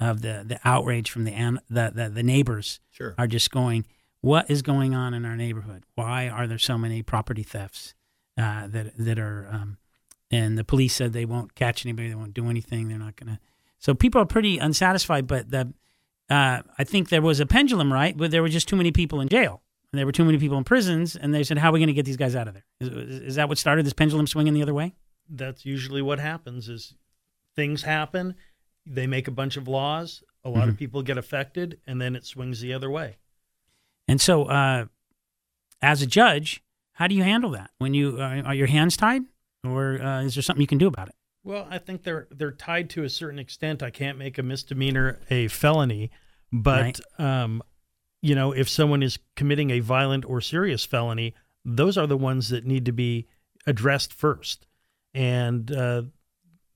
of the the outrage from the an- the the, the neighbors. Sure. are just going, what is going on in our neighborhood? Why are there so many property thefts uh, that that are? Um, and the police said they won't catch anybody. They won't do anything. They're not going to. So people are pretty unsatisfied. But the, uh, I think there was a pendulum, right? Where there were just too many people in jail. And there were too many people in prisons, and they said, "How are we going to get these guys out of there?" Is, is that what started this pendulum swinging the other way? That's usually what happens is things happen, they make a bunch of laws, a lot of Mhm. people get affected, and then it swings the other way. And so, uh, as a judge, how do you handle that when you uh, are your hands tied, or uh, is there something you can do about it? Well, I think they're they're tied to a certain extent. I can't make a misdemeanor a felony, But um, you know, if someone is committing a violent or serious felony, those are the ones that need to be addressed first, and uh,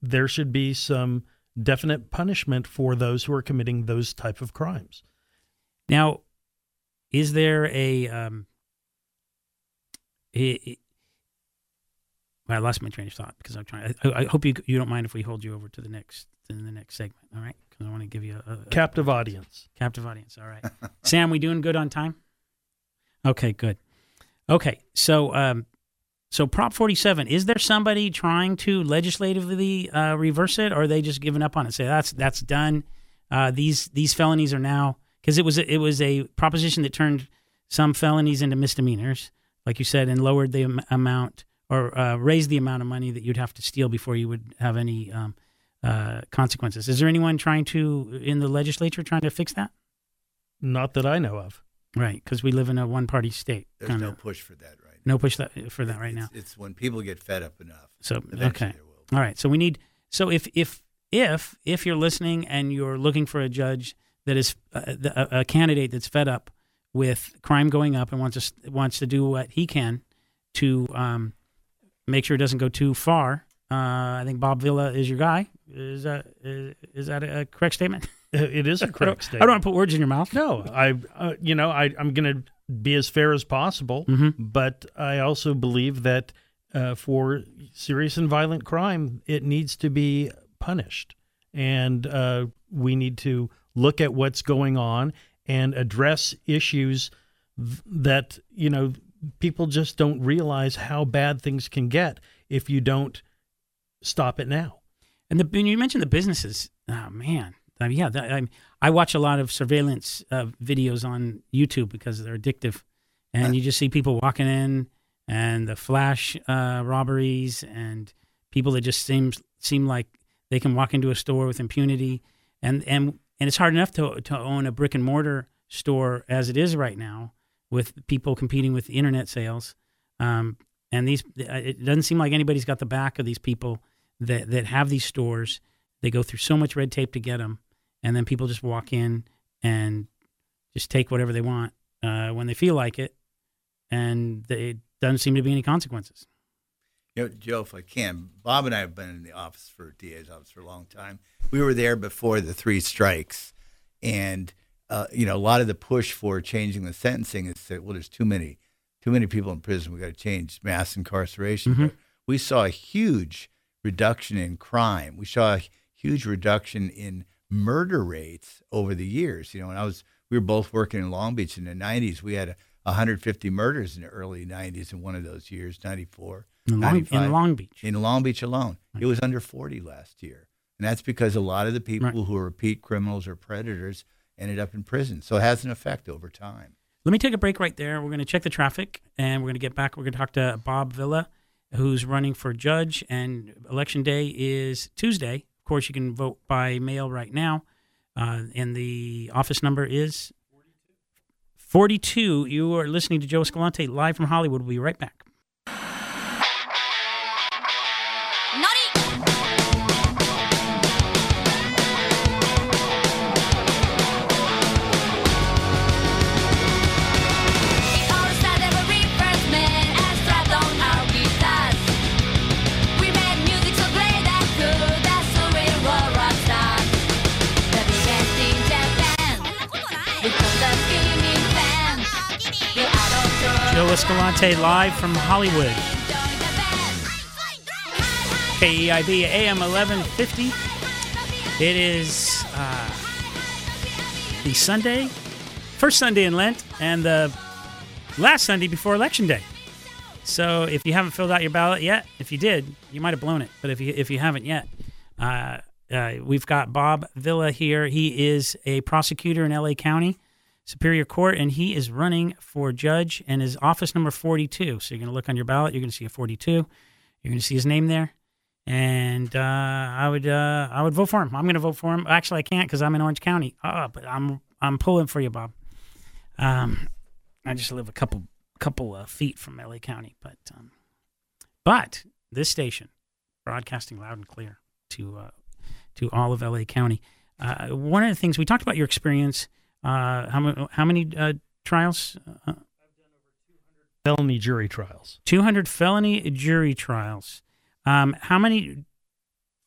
there should be some definite punishment for those who are committing those type of crimes. Now, is there a um, i- i- well, I lost my train of thought because I'm trying. I, I hope you you don't mind if we hold you over to the next to the next segment. All right, because I want to give you a, a Captive audience. Captive audience. All right, Sam, we doing good on time? Okay, good. Okay, so um, so Prop 47. Is there somebody trying to legislatively uh, reverse it, or are they just giving up on it? Say that's that's done. Uh, these these felonies are now because it was a, it was a proposition that turned some felonies into misdemeanors, like you said, and lowered the am- amount or uh, raised the amount of money that you'd have to steal before you would have any um, uh, consequences. Is there anyone trying to in the legislature trying to fix that? Not that I know of. Right, because we live in a one-party state. There's kinda. no push for that right now. No push that, for that right now. It's, it's when people get fed up enough. So Eventually okay, all right. So we need. So if if if if you're listening and you're looking for a judge that is uh, a, a candidate that's fed up with crime going up and wants to wants to do what he can to um, make sure it doesn't go too far. Uh, I think Bob Villa is your guy. Is that is, is that a correct statement? It is a I correct don't- statement. I don't want to put words in your mouth. No, I, uh, you know, I, I'm going to be as fair as possible, Mhm. but I also believe that uh, for serious and violent crime, it needs to be punished, and uh, we need to look at what's going on and address issues that you know people just don't realize how bad things can get if you don't stop it now. And the when you mentioned the businesses, oh man, I mean, yeah, that, I, I watch a lot of surveillance uh, videos on YouTube because they're addictive, and you just see people walking in and the flash uh, robberies and people that just seem seem like they can walk into a store with impunity, and and and it's hard enough to to own a brick and mortar store as it is right now with people competing with internet sales. Um, and these, it doesn't seem like anybody's got the back of these people that that have these stores. They go through so much red tape to get them, and then people just walk in and just take whatever they want uh, when they feel like it, and they, it doesn't seem to be any consequences. You know, Joe, if I can, Bob and I have been in the office for DA's office for a long time. We were there before the three strikes, and uh, you know, a lot of the push for changing the sentencing is that well, there's too many, too many people in prison. We got to change mass incarceration. Mhm. We saw a huge reduction in crime. We saw a huge reduction in murder rates over the years. You know, when I was, we were both working in Long Beach in the '90s. We had 150 murders in the early '90s in one of those years, '94. In Long- in Long Beach. In Long Beach alone, it was under 40 last year, and that's because a lot of the people who are repeat criminals or predators ended up in prison. So it has an effect over time. Let me take a break right there. We're going to check the traffic, and we're going to get back. We're going to talk to Bob Villa, who's running for judge, and election day is Tuesday. Of course, you can vote by mail right now, uh, and the office number is 42. You are listening to Joe Escalante live from Hollywood. We'll be right back. Escalante live from Hollywood. KEIB AM 1150. It is uh, the Sunday, first Sunday in Lent, and the last Sunday before Election Day. So if you haven't filled out your ballot yet, if you did, you might have blown it. But if you if you haven't yet, uh, uh, we've got Bob Villa here. He is a prosecutor in LA County Superior Court, and he is running for judge, and his office number 42. So you're going to look on your ballot, you're going to see a 42. You're going to see his name there, and uh, I would uh, I would vote for him. I'm going to vote for him. Actually, I can't because I'm in Orange County. Oh, but I'm I'm pulling for you, Bob. Um, I just live a couple couple uh, feet from LA County, but um, but this station broadcasting loud and clear to uh, to all of LA County. Uh, one of the things we talked about your experience Uh, how many how many uh, trials? Uh, Felony jury trials. 200 felony jury trials. Um, how many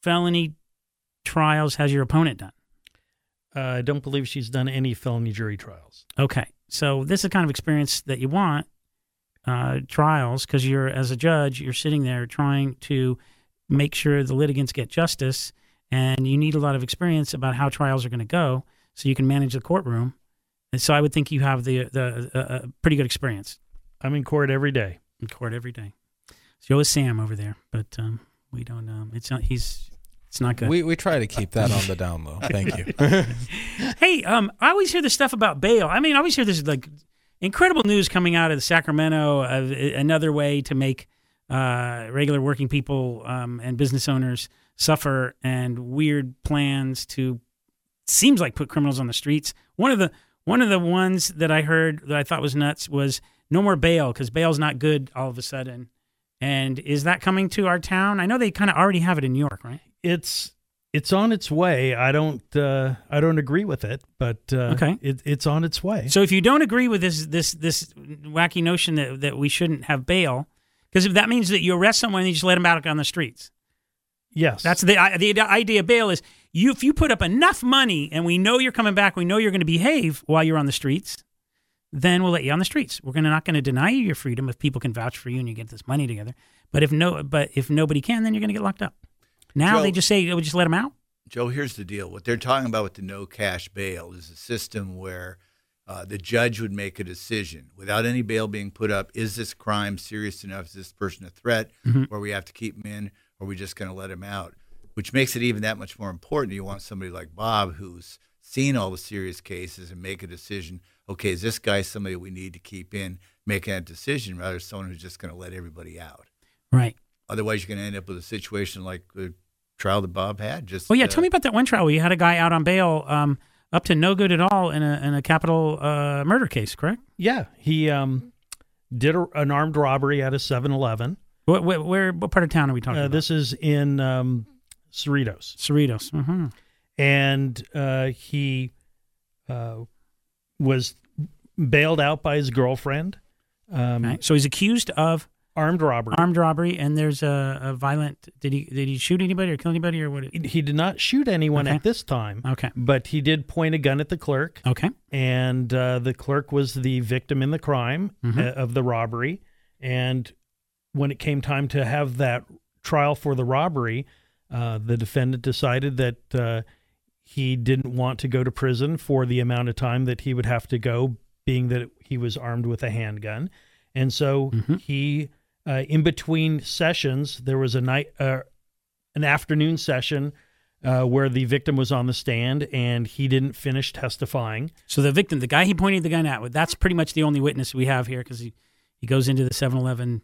felony trials has your opponent done? Uh, I don't believe she's done any felony jury trials. Okay, so this is the kind of experience that you want uh, trials because you're as a judge, you're sitting there trying to make sure the litigants get justice, and you need a lot of experience about how trials are going to go, so you can manage the courtroom. And so I would think you have the the uh, pretty good experience. I'm in court every day. In court every day. So is Sam over there, but um, we don't. Um, it's not. He's. It's not good. We we try to keep that on the down low. Thank you. hey, um, I always hear this stuff about bail. I mean, I always hear this like incredible news coming out of the Sacramento. Uh, another way to make uh, regular working people um, and business owners suffer, and weird plans to seems like put criminals on the streets. One of the one of the ones that I heard that I thought was nuts was no more bail because bail's not good all of a sudden. And is that coming to our town? I know they kind of already have it in New York, right? It's it's on its way. I don't uh, I don't agree with it, but uh, Okay. it, it's on its way. So if you don't agree with this this this wacky notion that, that we shouldn't have bail, because if that means that you arrest someone and you just let them out on the streets. Yes, That's the the idea of bail is you if you put up enough money and we know you're coming back, we know you're going to behave while you're on the streets, then we'll let you on the streets. We're gonna not going to deny you your freedom if people can vouch for you and you get this money together. But if no, but if nobody can, then you're going to get locked up. Now Joe- they just say, "We just let them out." Joe, here's the deal. What they're talking about with the no cash bail is a system where uh, the judge would make a decision without any bail being put up. Is this crime serious enough? Is this person a threat Mhm. where we have to keep him in or are we just going to let him out? Which makes it even that much more important. You want somebody like Bob who's seen all the serious cases and make a decision. Okay, is this guy somebody we need to keep in? Making that decision rather than someone who's just going to let everybody out. Right. Otherwise, you're going to end up with a situation like the trial that Bob had. Just Oh yeah, uh, tell me about that one trial where you had a guy out on bail, um, up to no good at all in a in a capital uh, murder case, correct? Yeah, he um, did a, an armed robbery at a 7-Eleven. Where, where what part of town are we talking Uh, about? this is in um, Cerritos. Cerritos. hmm and uh, he uh, was bailed out by his girlfriend. Um, Okay. So he's accused of armed robbery. armed robbery, and there's a, a violent. Did he did he shoot anybody or kill anybody or what? He did not shoot anyone Okay. at this time. Okay. But he did point a gun at the clerk. Okay. And uh, the clerk was the victim in the crime Mhm. uh, of the robbery. And when it came time to have that trial for the robbery, uh, the defendant decided that uh, he didn't want to go to prison for the amount of time that he would have to go, being that he was armed with a handgun. And so he, uh, in between sessions, there was a night, uh, an afternoon session uh, where the victim was on the stand and he didn't finish testifying. So the victim, the guy he pointed the gun at, that's pretty much the only witness we have here because he, he goes into the 7-Eleven,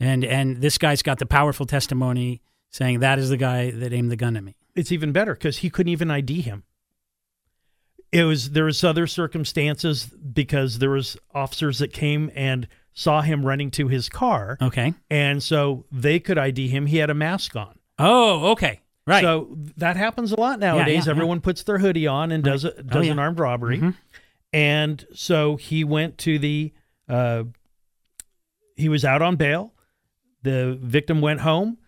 and and this guy's got the powerful testimony saying that is the guy that aimed the gun at me. It's even better because he couldn't even ID him. It was there was other circumstances because there was officers that came and saw him running to his car. Okay. And so they could ID him. He had a mask on. Oh, okay. Right. So that happens a lot nowadays. yeah, Everyone puts their hoodie on and does a, Oh, does yeah. an armed robbery. Mhm. And so he went to the uh, he was out on bail. The victim went home,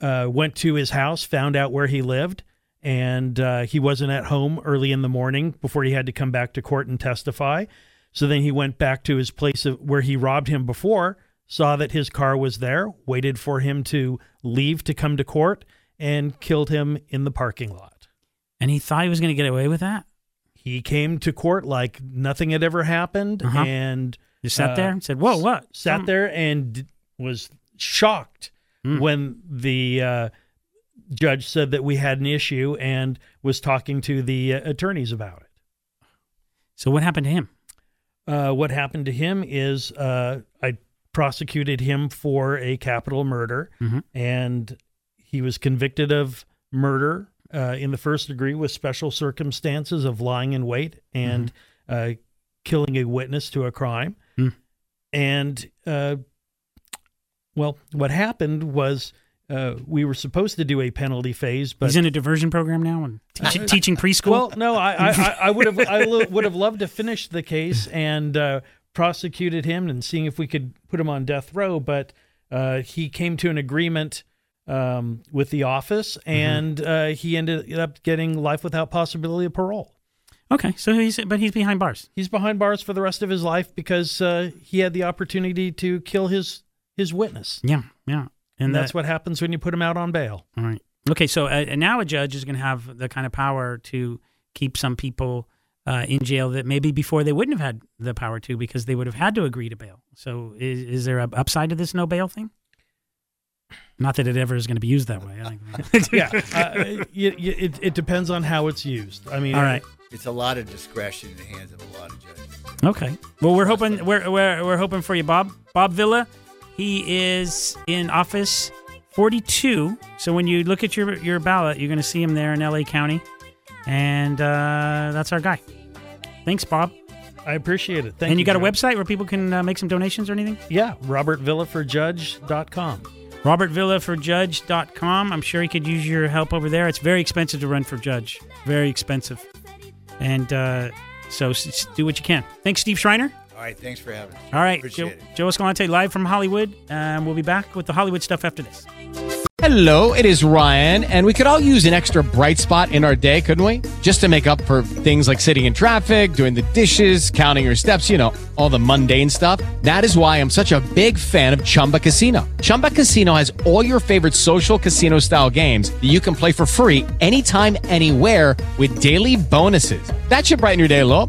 uh, went to his house, found out where he lived, and uh, he wasn't at home early in the morning before he had to come back to court and testify. So then he went back to his place of, where he robbed him before, saw that his car was there, waited for him to leave to come to court, and killed him in the parking lot. And he thought he was going to get away with that. He came to court like nothing had ever happened, Uh-huh. and Just sat uh, there and said, "Whoa, what?" Sat Some- there and was shocked Hmm. when the uh, judge said that we had an issue and was talking to the uh, attorneys about it. So what happened to him? Uh, what happened to him is uh, I prosecuted him for a capital murder, Mhm. and he was convicted of murder uh, in the first degree with special circumstances of lying in wait and uh, killing a witness to a crime. Hmm. And uh, well, what happened was uh, we were supposed to do a penalty phase, but He's in a diversion program now and teaching, teaching preschool. Well, no, I, I, I, would have I lo- would have loved to finish the case and uh, prosecuted him and seeing if we could put him on death row, but uh, he came to an agreement um, with the office, Mm-hmm. and uh, he ended up getting life without possibility of parole. okay, so he's but he's behind bars. He's behind bars for the rest of his life because uh, he had the opportunity to kill his his witness, Yeah, yeah, and that- that's what happens when you put him out on bail. All right. Okay, so uh, and now a judge is going to have the kind of power to keep some people uh, in jail that maybe before they wouldn't have had the power to because they would have had to agree to bail. So is, is there a upside to this no bail thing? Not that it ever is going to be used that way. Yeah, uh, y- y- it, it depends on how it's used. I mean, All right. It's a lot of discretion in the hands of a lot of judges. Okay. Well, we're hoping we're, we're we're hoping for you, Bob. Bob Villa. He is in office 42. So when you look at your your ballot, you're going to see him there in L.A. County, and uh, that's our guy. Thanks, Bob. I appreciate it. Thank and you, you, got a John. website where people can uh, make some donations or anything? Yeah, robertvillaforjudge.com. RobertVillaforJudge.com. I'm sure he could use your help over there. It's very expensive to run for judge. Very expensive. And uh, so do what you can. Thanks, Steve Schreiner. All right, thanks for having us. All right, Appreciate Joe, it. Joe Escalante live from Hollywood. And we'll be back with the Hollywood stuff after this. Hello, it is Ryan, and we could all use an extra bright spot in our day, couldn't we? Just to make up for things like sitting in traffic, doing the dishes, counting your steps, you know, all the mundane stuff. That is why I'm such a big fan of Chumba Casino. Chumba Casino has all your favorite social casino style games that you can play for free anytime, anywhere with daily bonuses. That should brighten your day a little.